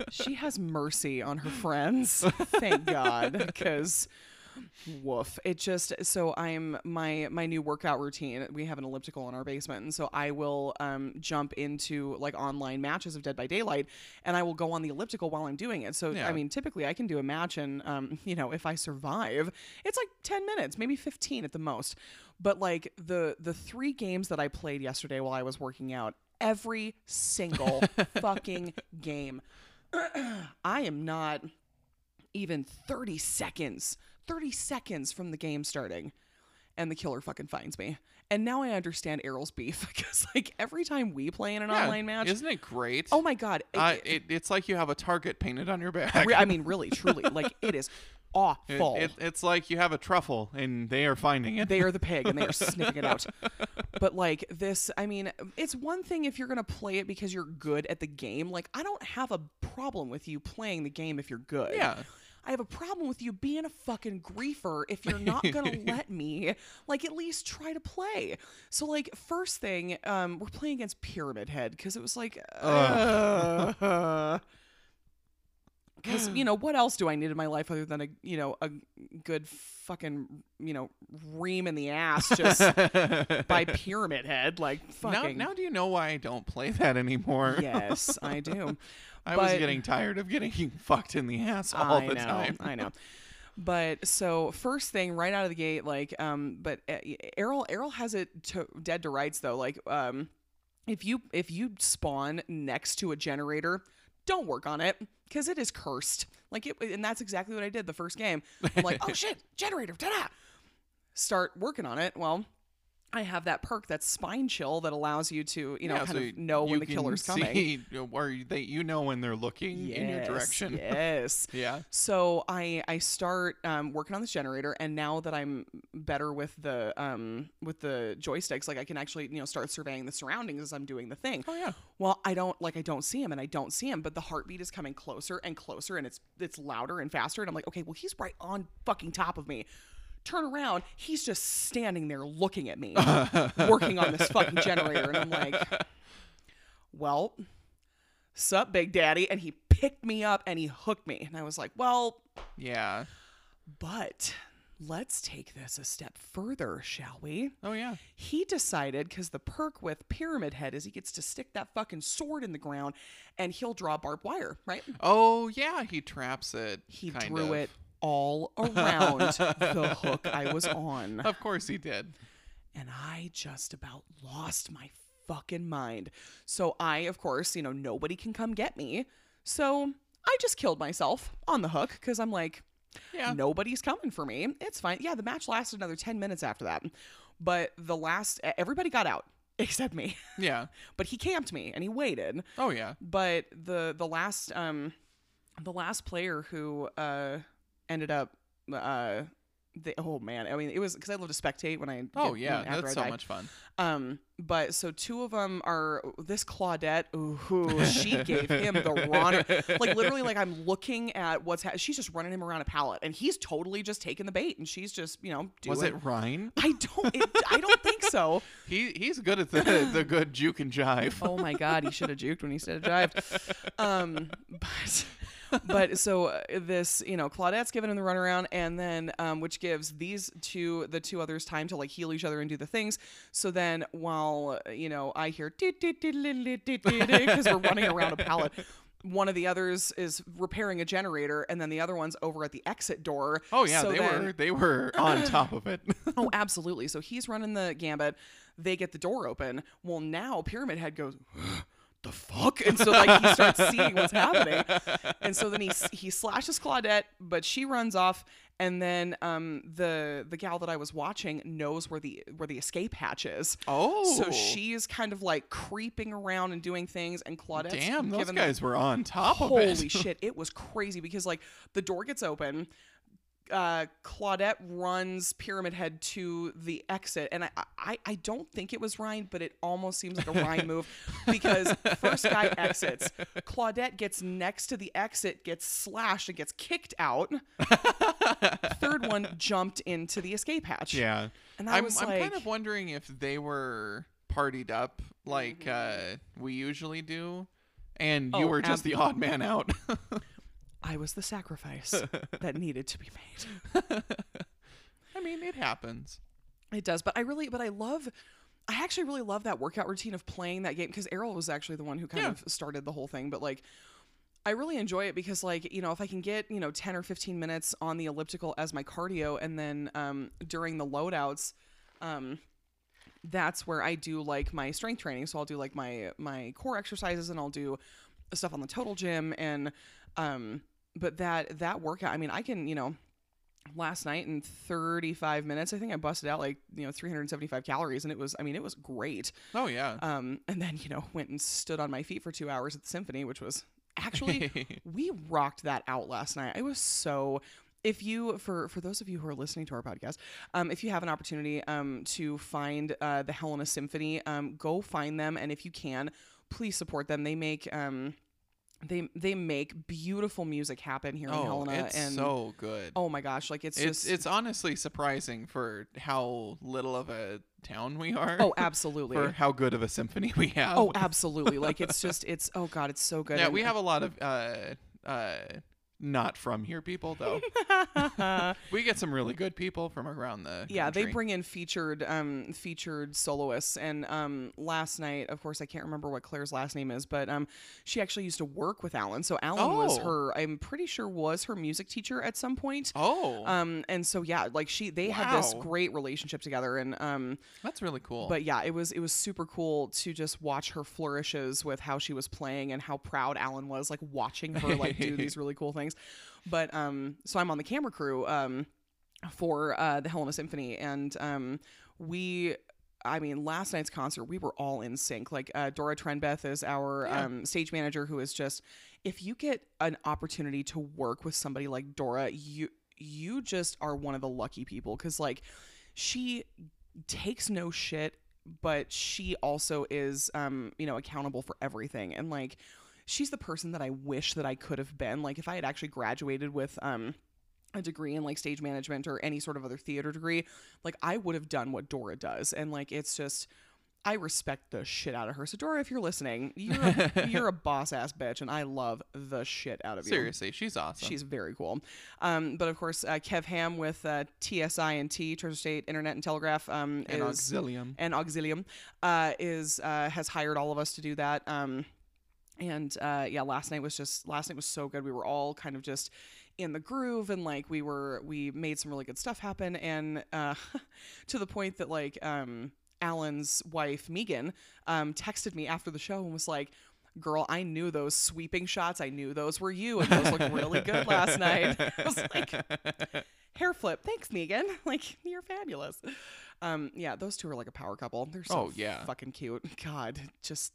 She has mercy on her friends. Thank God. Because woof. It just so I'm my my new workout routine. We have an elliptical in our basement. And so I will um jump into like online matches of Dead by Daylight and I will go on the elliptical while I'm doing it. So Yeah. I mean typically I can do a match and um, you know, if I survive, it's like ten minutes, maybe fifteen at the most. But like the the three games that I played yesterday while I was working out, every single fucking game I am not even 30 seconds, 30 seconds from the game starting. And the killer fucking finds me. And now I understand Errol's beef because, like, every time we play in an Yeah, online match, Isn't it great? oh my God. it- Uh, it, it's like you have a target painted on your back. re- I mean, really, truly, like, it is It- awful. it- it's like you have a truffle and they are finding it. they are the pig and they are sniffing it out. But like this, I mean, it's one thing if you're gonna play it because you're good at the game. Like I don't have a problem with you playing the game if you're good. Yeah. I have a problem with you being a fucking griefer if you're not gonna let me like at least try to play. So like first thing, um, we're playing against Pyramid Head because it was like, because you know what else do I need in my life other than a you know a good fucking you know ream in the ass just by Pyramid Head like now, fucking now do you know why I don't play that anymore? yes I do. I was getting tired of getting fucked in the ass all I the know, time. I know. But so first thing right out of the gate, like, um, but uh, Errol Errol has it to, dead to rights though. Like, um, if you if you spawn next to a generator, don't work on it because it is cursed. Like it, and that's exactly what I did the first game. I'm like, oh shit, generator, ta-da! Start working on it. Well. I have that perk that's spine chill that allows you to, you know, Yeah, kind so of know when the killer's coming. see, Where they, you know when they're looking in your direction. Yes. Yeah. So I I start um, working on this generator, and now that I'm better with the um, with the joysticks, like I can actually you know start surveying the surroundings as I'm doing the thing. Oh yeah. Well, I don't like I don't see him, and I don't see him, but the heartbeat is coming closer and closer, and it's it's louder and faster, and I'm like, okay, well he's right on fucking top of me. Turn around, he's just standing there looking at me, working on this fucking generator, and I'm like, well, sup, Big Daddy, and he picked me up and he hooked me, and I was like, well, Yeah. but let's take this a step further, shall we? Oh yeah. He decided because the perk with Pyramid Head is he gets to stick that fucking sword in the ground and he'll draw barbed wire, right? Oh yeah. He traps it. He drew of. it all around the hook I was on. Of course he did. and I just about lost my fucking mind. So I, of course, you know, nobody can come get me. So I just killed myself on the hook because I'm like, Yeah. nobody's coming for me. It's fine. Yeah, the match lasted another 10 minutes after that. But the last, everybody got out except me. Yeah. but he camped me and he waited. Oh yeah. But the the last um the last player who uh ended up uh they, oh man, I mean it was because I love to spectate when I Oh get- yeah. That's so much fun. Um, but so two of them are this Claudette. Ooh, she gave him the run. Like literally, like I'm looking at what's ha- she's just running him around a pallet, and he's totally just taking the bait, and she's just you know doing. Was it Ryan? I don't. It, I don't think so. He he's good at the the good juke and jive. Oh my god, he should have juked when he said jive. Um, but but so uh, this you know Claudette's giving him the runaround, and then um, which gives these two the two others time to like heal each other and do the things. So then while uh, you know I hear because we're running around a pallet. One of the others is repairing a generator, and then the other one's over at the exit door. Oh yeah, So they then- were they were on top of it. Oh, absolutely. So he's running the gambit. They get the door open. Well, now Pyramid Head goes, the fuck? And so like he starts seeing what's happening. And so then he he slashes Claudette, but she runs off. And then um, the the gal that I was watching knows where the where the escape hatch is. Oh, So she's kind of like creeping around and doing things, and Claudette, damn, those giving the- guys were on top of Holy it. shit, it was crazy because like the door gets open. Uh, Claudette runs Pyramid Head to the exit, and I, I I don't think it was Ryan, but it almost seems like a Ryan move because first guy exits, Claudette gets next to the exit, gets slashed and gets kicked out. Third one jumped into the escape hatch. Yeah, and I I'm was I'm like, kind of wondering if they were partied up like Mm-hmm. uh, we usually do, and you Oh, were just the odd man out. I was the sacrifice that needed to be made. I mean, it happens. It does, but I really, but I love. I actually really love that workout routine of playing that game because Errol was actually the one who kind Yeah. of started the whole thing. But like, I really enjoy it because like you know if I can get you know ten or fifteen minutes on the elliptical as my cardio, and then um, during the loadouts, um, that's where I do like my strength training. So I'll do like my my core exercises, and I'll do stuff on the total gym, and um, but that that workout, I mean, I can you know last night in 35 minutes i think i busted out like you know 375 calories and it was i mean it was great. Oh yeah. um and then you know went and stood on my feet for two hours at the symphony which was actually we rocked that out last night. I was so if you for for those of you who are listening to our podcast um if you have an opportunity um to find uh the helena symphony um go find them and if you can please support them. They make um they they make beautiful music happen here in oh, helena it's and so good. oh my gosh like it's, it's just it's honestly surprising for how little of a town we are. Oh, absolutely. for how good of a symphony we have. Oh, absolutely. Like it's just it's oh god, it's so good. yeah, And- we have a lot of uh uh not from here people though. we get some really good people from around the yeah, they bring in featured um featured soloists and um last night, of course I can't remember what Claire's last name is, but um she actually used to work with Alan. So Alan was Oh. her I'm pretty sure was her music teacher at some point. Oh, Um and so yeah, like she they had this great relationship together and um that's really cool. but yeah, it was it was super cool to just watch her flourishes with how she was playing and how proud Alan was like watching her like do these really cool things. But um so I'm on the camera crew um for uh the Helena Symphony and um we I mean, last night's concert, we were all in sync. Like uh, Dora Trenbeth is our Yeah. um, stage manager, who is just, if you get an opportunity to work with somebody like Dora, you you just are one of the lucky people because like she takes no shit, but she also is, um, you know, accountable for everything. And like, she's the person that I wish that I could have been. Like, if I had actually graduated with, um, a degree in like stage management or any sort of other theater degree, like I would have done what Dora does. And like it's just I respect the shit out of her. So Dora, if you're listening, you're a, you're a boss ass bitch, and I love the shit out of you. Seriously, she's awesome. She's very cool. Um, but of course, uh, Kev Ham with uh, TSI and T, Treasure State Internet and Telegraph, um, an is auxilium. and Auxilium uh, is uh, has hired all of us to do that. Um, and uh, yeah, last night was just last night was so good. We were all kind of just in the groove and like we were we made some really good stuff happen. And uh to the point that like um Alan's wife Megan um texted me after the show and was like girl I knew those sweeping shots. I knew those were you and those looked really good last night. I was like hair flip. Thanks Megan. Like you're fabulous. Um yeah those two are like a power couple. They're so Oh, yeah. fucking cute. God just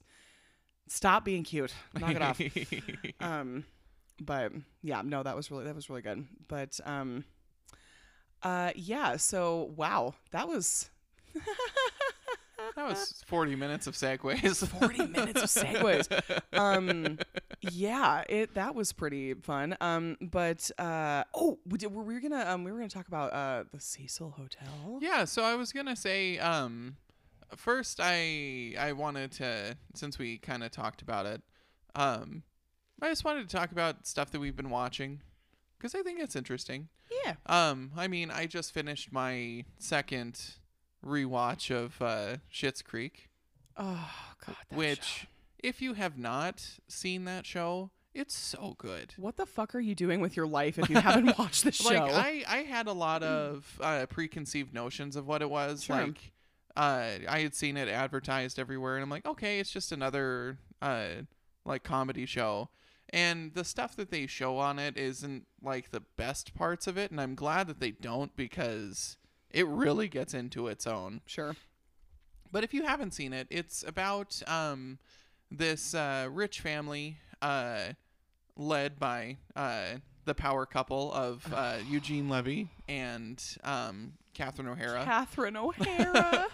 stop being cute. Knock it off. Um but yeah no that was really that was really good. But um uh yeah so wow that was that was 40 minutes of segues. 40 minutes of segues. Um yeah it that was pretty fun. Um but uh oh we did, were we gonna um we were gonna talk about uh the cecil hotel? Yeah, so I was gonna say, um, first I I wanted to since we kind of talked about it, um, I just wanted to talk about stuff that we've been watching because I think it's interesting. yeah Um, I mean, I just finished my second rewatch of uh, Schitt's Creek, oh god that which, show. if you have not seen that show, it's so good. what the fuck are you doing with your life if you haven't watched this show like I, I had a lot of uh, preconceived notions of what it was Sure. like uh, i had seen it advertised everywhere and i'm like okay it's just another uh, like comedy show. And the stuff that they show on it isn't like the best parts of it and i'm glad that they don't because it really gets into its own. Sure. But if you haven't seen it, it's about um, this uh, rich family uh, led by uh, the power couple of uh, Eugene Levy and um, Catherine O'Hara. catherine o'hara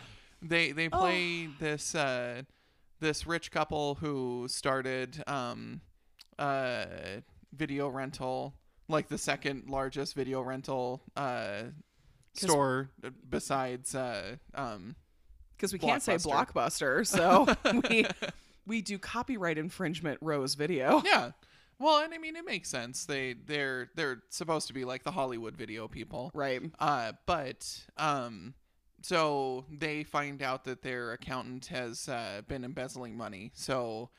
they they Oh. play this uh, this rich couple who started um, uh, video rental, like the second largest video rental uh, store uh, besides uh, um, because we can't say Blockbuster. blockbuster so we we do copyright infringement rose video yeah. Well, and I mean it makes sense. They they're they're supposed to be like the Hollywood video people. right Uh but um so they find out that their accountant has uh, been embezzling money. So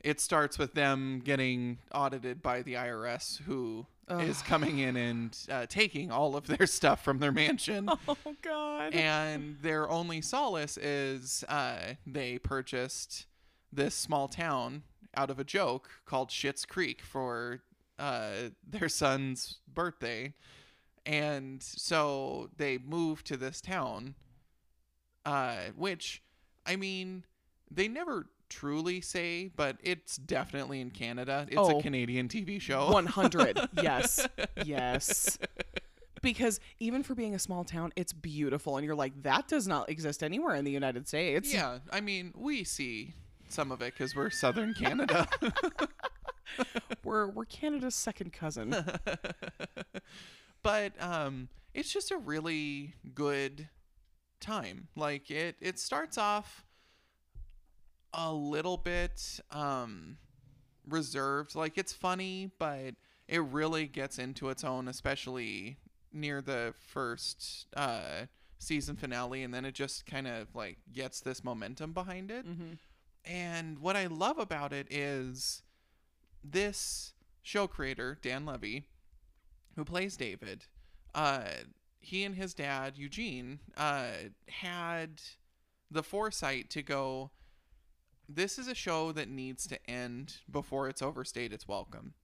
it starts with them getting audited by the IRS who is Ugh. coming in and uh, taking all of their stuff from their mansion. oh god and their only solace is uh, they purchased this small town out of a joke called Schitt's Creek for uh, their son's birthday, and so they moved to this town. Uh, which, I mean, they never truly say, but it's definitely in Canada. It's Oh. a Canadian TV show. 100 yes yes because even for being a small town it's beautiful and you're like that does not exist anywhere in the united states Yeah, I mean, we see some of it because we're Southern Canada. we're we're canada's second cousin but um, it's just a really good time. Like it, it starts off a little bit um, reserved. Like it's funny, but it really gets into its own, especially near the first uh, season finale, and then it just kind of like gets this momentum behind it. Mhm. And what I love about it is this show creator, Dan Levy, who plays David, uh, he and his dad, Eugene, uh, had the foresight to go, this is a show that needs to end before it's overstayed its welcome.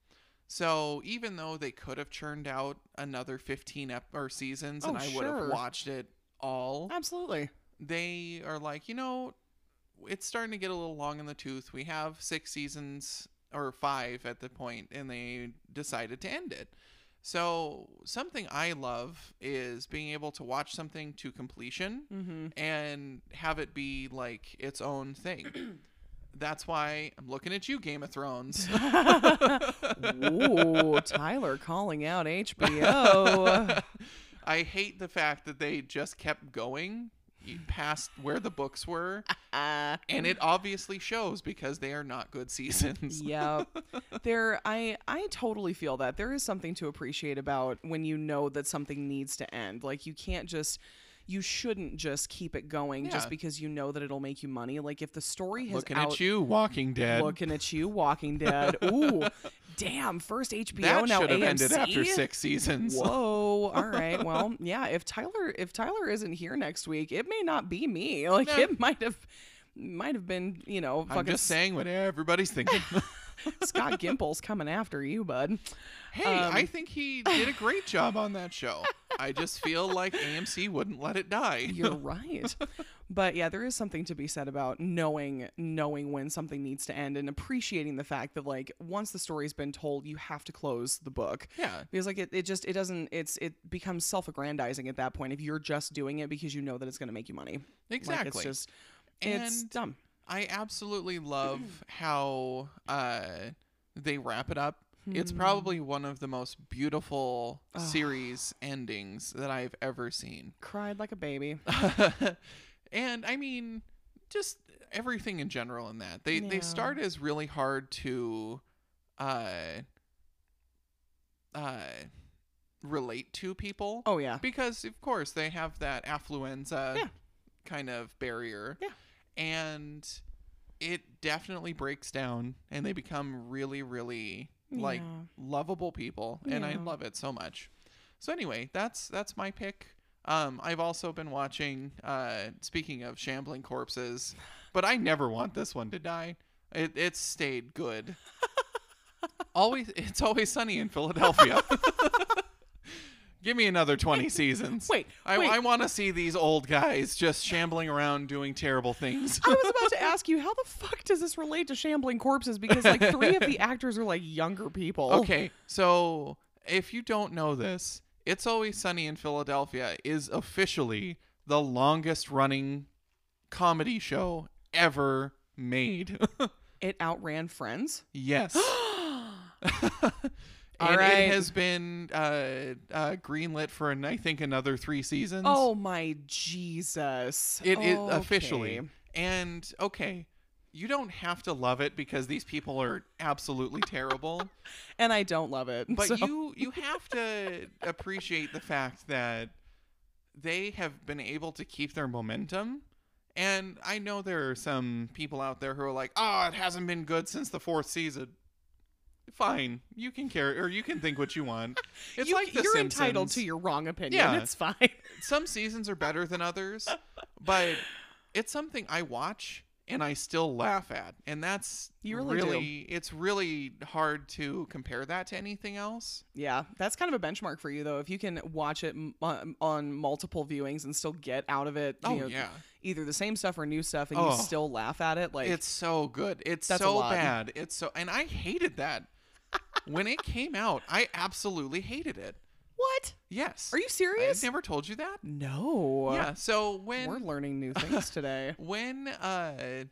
So even though they could have churned out another 15 ep- or seasons and Oh, I would have watched it all, absolutely they are like, you know, it's starting to get a little long in the tooth. We have six seasons or five at the point, and they decided to end it. So something I love is being able to watch something to completion mm-hmm. and have it be like its own thing. That's why I'm looking at you, Game of Thrones. Ooh, Tyler calling out HBO. I hate the fact that they just kept going past where the books were, and it obviously shows because they are not good seasons. yeah. There I I totally feel that. There is something to appreciate about when you know that something needs to end. Like you can't just you shouldn't just keep it going Yeah. just because you know that it'll make you money. Like if the story has Looking out, at you, Walking Dead. looking at you, Walking Dead. Ooh, damn! First HBO, that now should have AMC. ended after six seasons. Whoa! All right. Well, yeah. If Tyler, if Tyler isn't here next week, it may not be me. Like No. it might have, might have been. You know, I'm fucking just saying what everybody's thinking. Scott Gimple's coming after you, bud. hey, Um, I think he did a great job on that show. I just feel like AMC wouldn't let it die. You're right. But yeah, there is something to be said about knowing knowing when something needs to end and appreciating the fact that like once the story's been told, you have to close the book. yeah, Because like it, it just it doesn't it's it becomes self-aggrandizing at that point if you're just doing it because you know that it's going to make you money. Like exactly. it's just it's And- dumb. I absolutely love how uh, they wrap it up. It's probably one of the most beautiful Ah. series endings that I've ever seen. Cried like a baby. and I mean, just everything in general in that. They they start as really hard to uh uh relate to people Oh yeah. because of course they have that affluenza Yeah. kind of barrier. Yeah. And it definitely breaks down and they become really really like Yeah. lovable people and I love it so much. So anyway, that's that's my pick. Um I've also been watching uh speaking of shambling corpses, but I never want this one to die. It it's stayed good. always it's always sunny in Philadelphia. Give me another 20 seasons. Wait, I, wait. I want to see these old guys just shambling around doing terrible things. I was about to ask you how the fuck does this relate to shambling corpses because like three of the actors are like younger people. Okay, so if you don't know this, It's Always Sunny in Philadelphia is officially the longest running comedy show ever made. It outran Friends. yes. All and right. it has been uh, uh, greenlit for, I think, another three seasons. Oh my Jesus! It is Okay. officially. And okay, you don't have to love it because these people are absolutely terrible. and I don't love it. But so- you you have to appreciate the fact that they have been able to keep their momentum. And I know there are some people out there who are like, "Oh, it hasn't been good since the fourth season." Fine, you can care or you can think what you want. It's you, like the you're entitled to your wrong opinion. Yeah. It's fine. some seasons are better than others, but it's something I watch and I still laugh at, and that's You really do. it's really hard to compare that to anything else. yeah, that's kind of a benchmark for you though. If you can watch it m- on, on multiple viewings and still get out of it, you Oh know, yeah, either the same stuff or new stuff, and Oh. you still laugh at it, like it's so good. It's so bad. It's so, and I hated that when it came out. I absolutely hated it. what? Yes. Are you serious? I never told you that. no. Yeah. So when We're learning new things today. when uh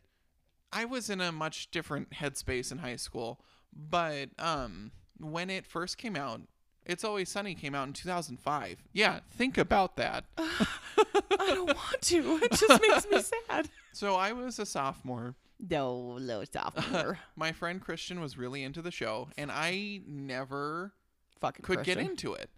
I was in a much different headspace in high school, but um when it first came out, It's Always Sunny came out in 2005. Yeah, think about that. I don't want to. It just makes me sad. So I was a sophomore. No, no, sophomore. My friend Christian was really into the show, and I never Fucking could get into it.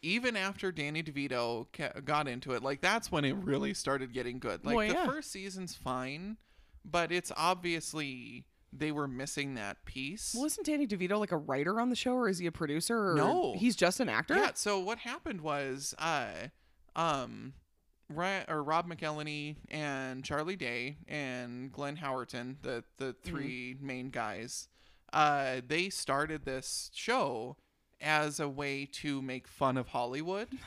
Even after Danny DeVito ca- got into it, like that's when it really started getting good. Like Well, the yeah. first season's fine, but it's obviously they were missing that piece. Well, isn't Danny DeVito like a writer on the show, or is he a producer? Or No. he's just an actor. Yeah. So what happened was, uh, um, Ra- or Rob McElhenney and Charlie Day and Glenn Howerton, the the 3 main guys, uh, they started this show as a way to make fun of Hollywood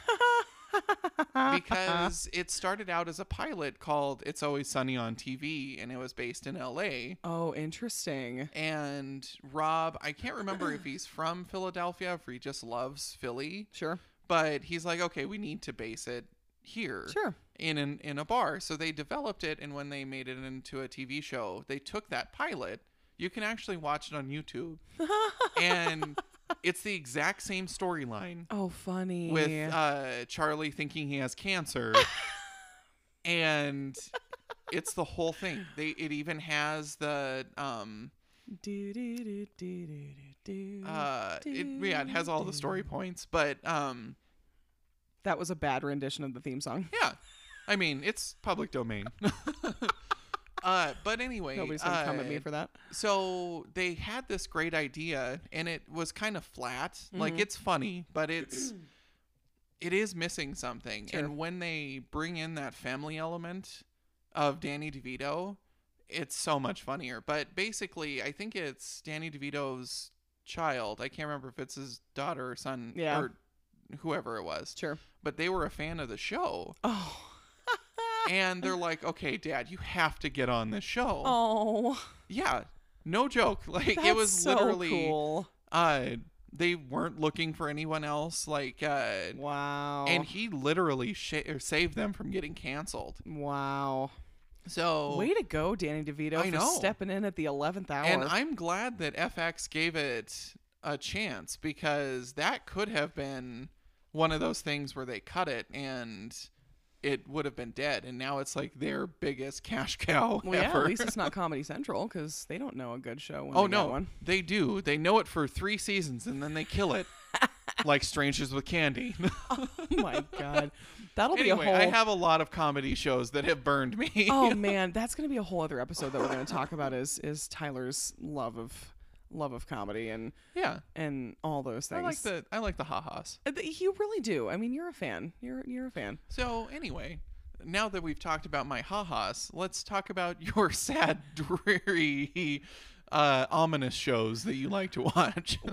because it started out as a pilot called "It's Always Sunny on TV" and it was based in L.A. Oh, interesting. And Rob, I can't remember if he's from Philadelphia, if he just loves Philly Sure. but he's like, okay, we need to base it here Sure. in an, in a bar. So they developed it, and when they made it into a TV show, they took that pilot. You can actually watch it on YouTube, and it's the exact same storyline Oh, funny. with uh, Charlie thinking he has cancer, and it's the whole thing. They it even has the um Do, do, do, do, do, do, uh it, yeah it has all the story points but um That was a bad rendition of the theme song. Yeah. I mean, it's public domain. uh, but anyway, Nobody's gonna come at me uh, for that. so they had this great idea and it was kind of flat like Mhm. it's funny but it's it is missing something Sure. and when they bring in that family element of danny devito it's so much funnier but basically i think it's danny devito's child i can't remember if it's his daughter or son Yeah. or whoever it was Sure. but they were a fan of the show Oh. and they're like okay dad you have to get on this show Oh. yeah, no joke. Like That's it was so literally cool. uh they weren't looking for anyone else like uh Wow. and he literally sh- saved them from getting canceled. wow. So Way to go, Danny DeVito, I for know. stepping in at the eleventh hour. and I'm glad that FX gave it a chance because that could have been one of those things where they cut it and it would have been dead and now it's like their biggest cash cow well, yeah, at least it's not Comedy Central because they don't know a good show. When Oh they no, one. they do. They know it for three seasons and then they kill it, like Strangers with Candy. Oh my god, that'll be anyway, a whole. I have a lot of comedy shows that have burned me. oh man, that's gonna be a whole other episode that we're gonna talk about. Is is Tyler's love of love of comedy and yeah, and all those things. I like the I like the ha-has. Uh, You really do. I mean, you're a fan. You're you're a fan. So anyway, now that we've talked about my ha-has, let's talk about your sad, dreary, uh, ominous shows that you like to watch.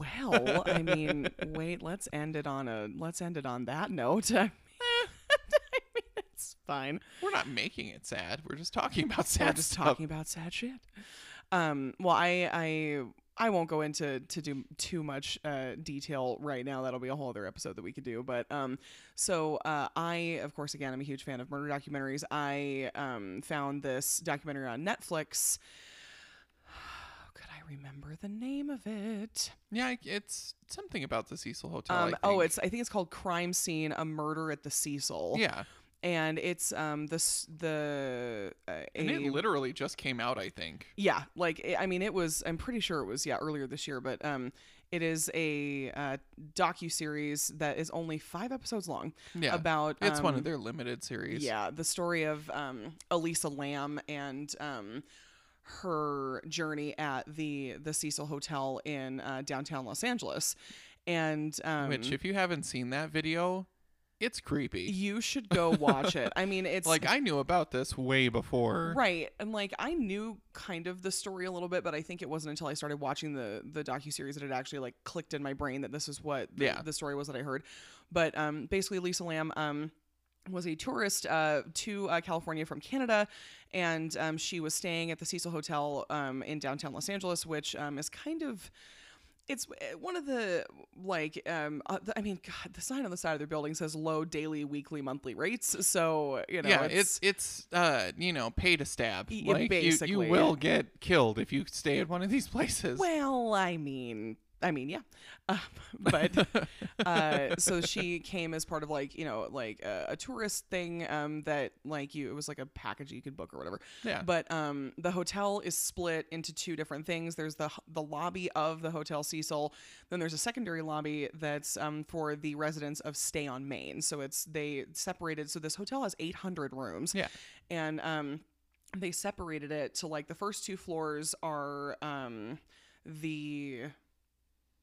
Well, I mean, wait. Let's end it on a. Let's end it on that note. I mean, it's fine. We're not making it sad. We're just talking about sad We're just stuff. talking about sad shit. Um. Well, I I I won't go into to do too much uh, detail right now. That'll be a whole other episode that we could do. But um, so uh, I of course again I'm a huge fan of murder documentaries. I um found this documentary on Netflix. Could I remember the name of it? Yeah, it's something about the Cecil Hotel. Um, oh, it's I think it's called Crime Scene: A Murder at the Cecil. yeah, and it's um this the uh, and it literally just came out. I think. yeah like i mean it was i'm pretty sure it was yeah earlier this year but um it is a uh, docu series that is only five episodes long Yeah, about it's one um, of their limited series. yeah the story of um Elisa Lam and um her journey at the the cecil hotel in uh, downtown los angeles and um Which, if you haven't seen that video, it's creepy. you should go watch it i mean it's Like I knew about this way before. Right. And like I knew kind of the story a little bit, but I think it wasn't until I started watching the the docu series that it actually like clicked in my brain that this is what the, Yeah. the story was that I heard. But um basically Lisa Lam um was a tourist uh, to uh, California from Canada, and um, she was staying at the Cecil Hotel um, in downtown Los Angeles, which um, is kind of it's uh, one of the like um uh, the, I mean God, the sign on the side of their building says low daily, weekly, monthly rates. So you know, yeah, it's it's uh you know pay to stab. Y- Like you, you will get killed if you stay at one of these places. Well, I mean, I mean, yeah, uh, but uh, so she came as part of like you know like a, a tourist thing um, that like you it was like a package you could book or whatever. yeah, But um, the hotel is split into two different things. There's the the lobby of the Hotel Cecil. Then there's a secondary lobby that's um, for the residents of Stay on Main. So it's they separated. So this hotel has 800 rooms. Yeah. and um, they separated it to like the first two floors are um, the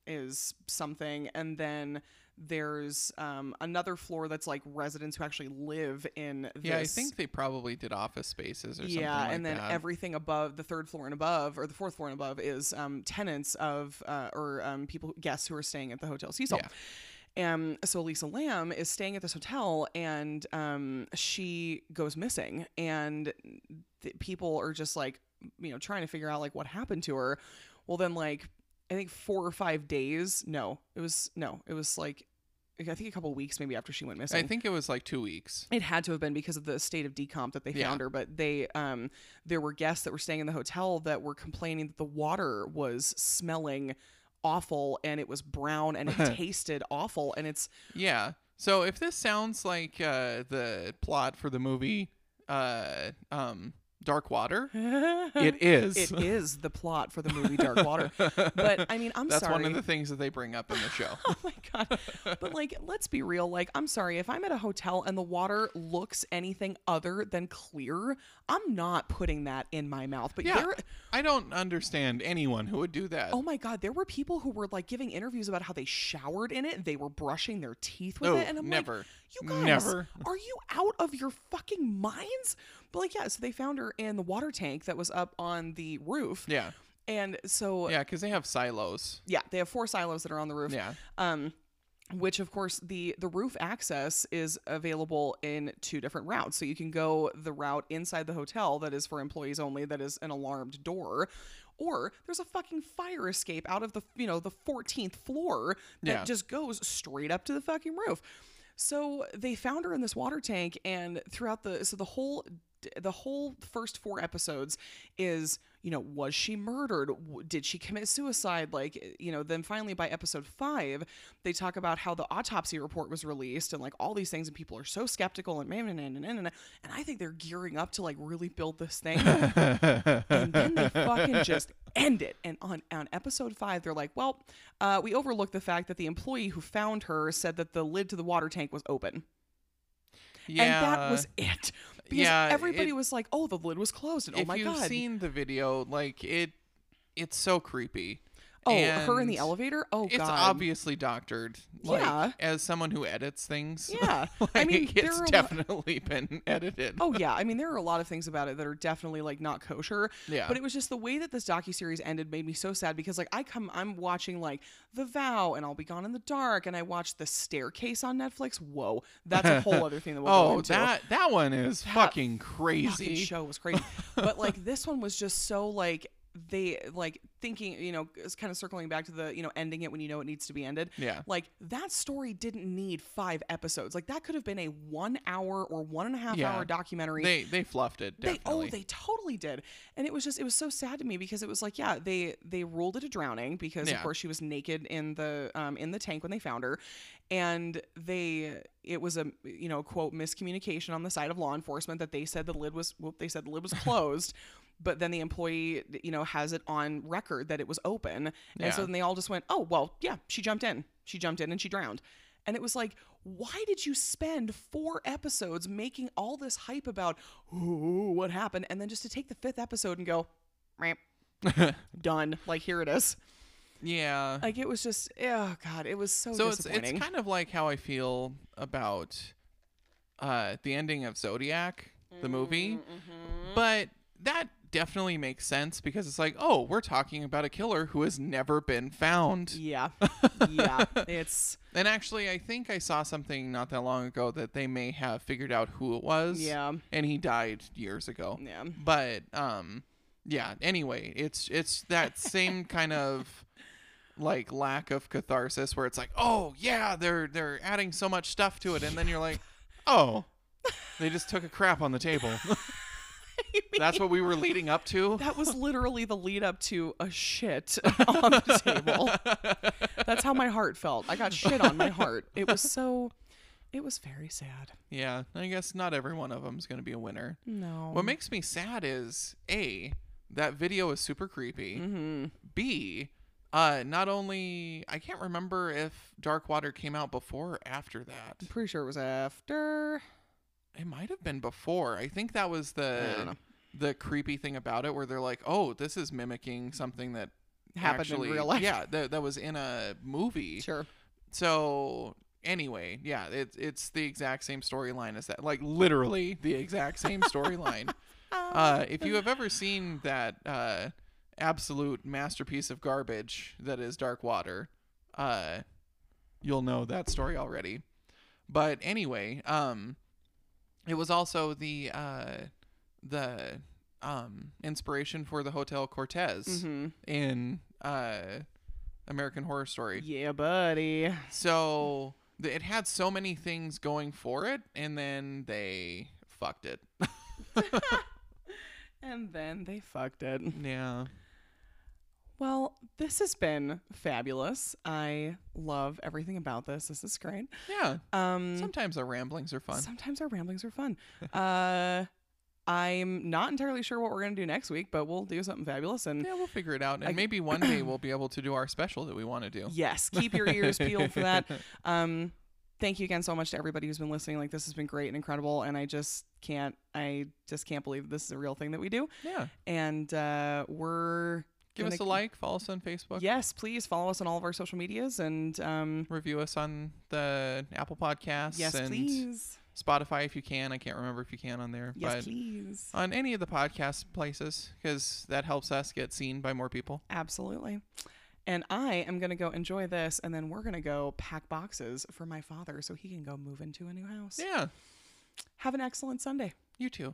is something, and then there's um, another floor that's like residents who actually live in. This. yeah. I think they probably did office spaces or something Yeah, like and then that. everything above the third floor and above, or the fourth floor and above, is um, tenants of uh, or um, people guests who are staying at the Hotel Cecil. Yeah. And so Lisa Lam is staying at this hotel, and um, she goes missing, and th- people are just like, you know, trying to figure out like what happened to her. Well, then like I think four or five days. No, it was no, it was like I think a couple weeks maybe after she went missing. I think it was like two weeks. It had to have been because of the state of decomp that they Yeah. found her, but they um there were guests that were staying in the hotel that were complaining that the water was smelling awful and it was brown and it tasted awful and it's Yeah. So if this sounds like uh, the plot for the movie uh, um, Dark Water? It is. It is the plot for the movie Dark Water. But I mean, I'm That's sorry. That's one of the things that they bring up in the show. oh my god. But like, let's be real. Like, I'm sorry if I'm at a hotel and the water looks anything other than clear, I'm not putting that in my mouth. But yeah. there I don't understand anyone who would do that. Oh my god, there were people who were like giving interviews about how they showered in it. They were brushing their teeth with No, it, and I'm never. like, "You guys, Never. are you out of your fucking minds?" But like, yeah, so they found her in the water tank that was up on the roof, Yeah. and so Yeah, because they have silos. yeah, they have four silos that are on the roof. Yeah. Um, which of course the the roof access is available in two different routes. So you can go the route inside the hotel that is for employees only, that is an alarmed door. Or there's a fucking fire escape out of the you know the 14th floor that Yeah. just goes straight up to the fucking roof. So they found her in this water tank, and throughout the so the whole the whole first four episodes is you know was she murdered did she commit suicide like you know then finally by episode five they talk about how the autopsy report was released and like all these things and people are so skeptical and man man, man, man, and i think they're gearing up to like really build this thing and then they fucking just end it. And on, on episode five, they're like, well, uh, we overlooked the fact that the employee who found her said that the lid to the water tank was open. Yeah. And that was it. Because yeah, everybody it- was like, oh, the lid was closed. And oh if my you've seen the video, like it, it's so creepy. Oh, her in the elevator? Oh, God. It's God. obviously doctored. Like, Yeah. As someone who edits things, Yeah. I like, mean, there it's a lo- definitely been edited. Oh yeah, I mean there are a lot of things about it that are definitely like not kosher. Yeah. But it was just the way that this docu series ended made me so sad because like I come I'm watching like The Vow and I'll Be Gone in the Dark and I watched The Staircase on Netflix. Whoa, that's a whole other thing that we'll go Oh, into. that that one is fucking fucking crazy. show was crazy. but like this one was just so like they like thinking, you know, it's kind of circling back to the, you know, ending it when you know it needs to be ended. Yeah. Like that story didn't need five episodes. Like that could have been a one hour or one and a half Yeah. hour documentary. They they fluffed it They oh they totally did, and it was just it was so sad to me because it was like yeah they they ruled it a drowning because Yeah. of course she was naked in the um in the tank when they found her, and they it was a you know quote miscommunication on the side of law enforcement that they said the lid was well, they said the lid was closed. But then the employee, you know, has it on record that it was open, and so then they all just went, "Oh, well, yeah, she jumped in, she jumped in, and she drowned." And it was like, why did you spend four episodes making all this hype about ooh, what happened, and then just to take the fifth episode and go, "Meep, done. Like here it is. yeah. Like it was just, oh god, it was so, so it's it's kind of like how I feel about uh the ending of Zodiac, the movie. Mm-hmm. But that definitely makes sense because it's like, oh, we're talking about a killer who has never been found. yeah, yeah. It's And actually, I think I saw something not that long ago that they may have figured out who it was. Yeah. And he died years ago. yeah, But um yeah, anyway, it's it's that same kind of like lack of catharsis where it's like, "Oh, yeah, they're they're adding so much stuff to it." And then you're like, "Oh, they just took a crap on the table." That's what we were leading up to. that was literally the lead up to a shit on the table. That's how my heart felt. I got shit on my heart. It was so. It was very sad. Yeah, I guess not every one of them is going to be a winner. No. What makes me sad is A, that video is super creepy. Mm-hmm. B, uh, not only I can't remember if Dark Water came out before or after that. I'm pretty sure it was after. It might have been before. I think that was the the creepy thing about it, where they're like, "Oh, this is mimicking something that Happened actually, in real life. Yeah, that that was in a movie. Sure. So anyway, yeah, it's it's the exact same storyline as that. Like literally the exact same storyline. uh, if you have ever seen that uh, absolute masterpiece of garbage that is Dark Water, uh, you'll know that story already. But anyway, um, it was also the uh, the um, inspiration for the Hotel Cortez Mm-hmm. in uh, American Horror Story. Yeah, buddy. So th- it had so many things going for it, and then they fucked it. And then they fucked it. yeah. Well, this has been fabulous. I love everything about this. This is great. Yeah. Um, Sometimes our ramblings are fun. sometimes our ramblings are fun. uh, I'm not entirely sure what we're gonna do next week, but we'll do something fabulous. And Yeah, we'll figure it out, and I- maybe one day we'll be able to do our special that we want to do. yes, keep your ears peeled for that. Um, thank you again so much to everybody who's been listening. Like this has been great and incredible, and I just can't, I just can't believe this is a real thing that we do. Yeah. And uh, we're Give us a like, follow us on Facebook, Yes, please follow us on all of our social medias, and um, review us on the Apple Podcasts yes, and please, Spotify if you can. I can't remember if you can on there, yes, but please, on any of the podcast places because that helps us get seen by more people. absolutely. And I am gonna go enjoy this, and then we're gonna go pack boxes for my father so he can go move into a new house. Yeah, Have an excellent Sunday. you too.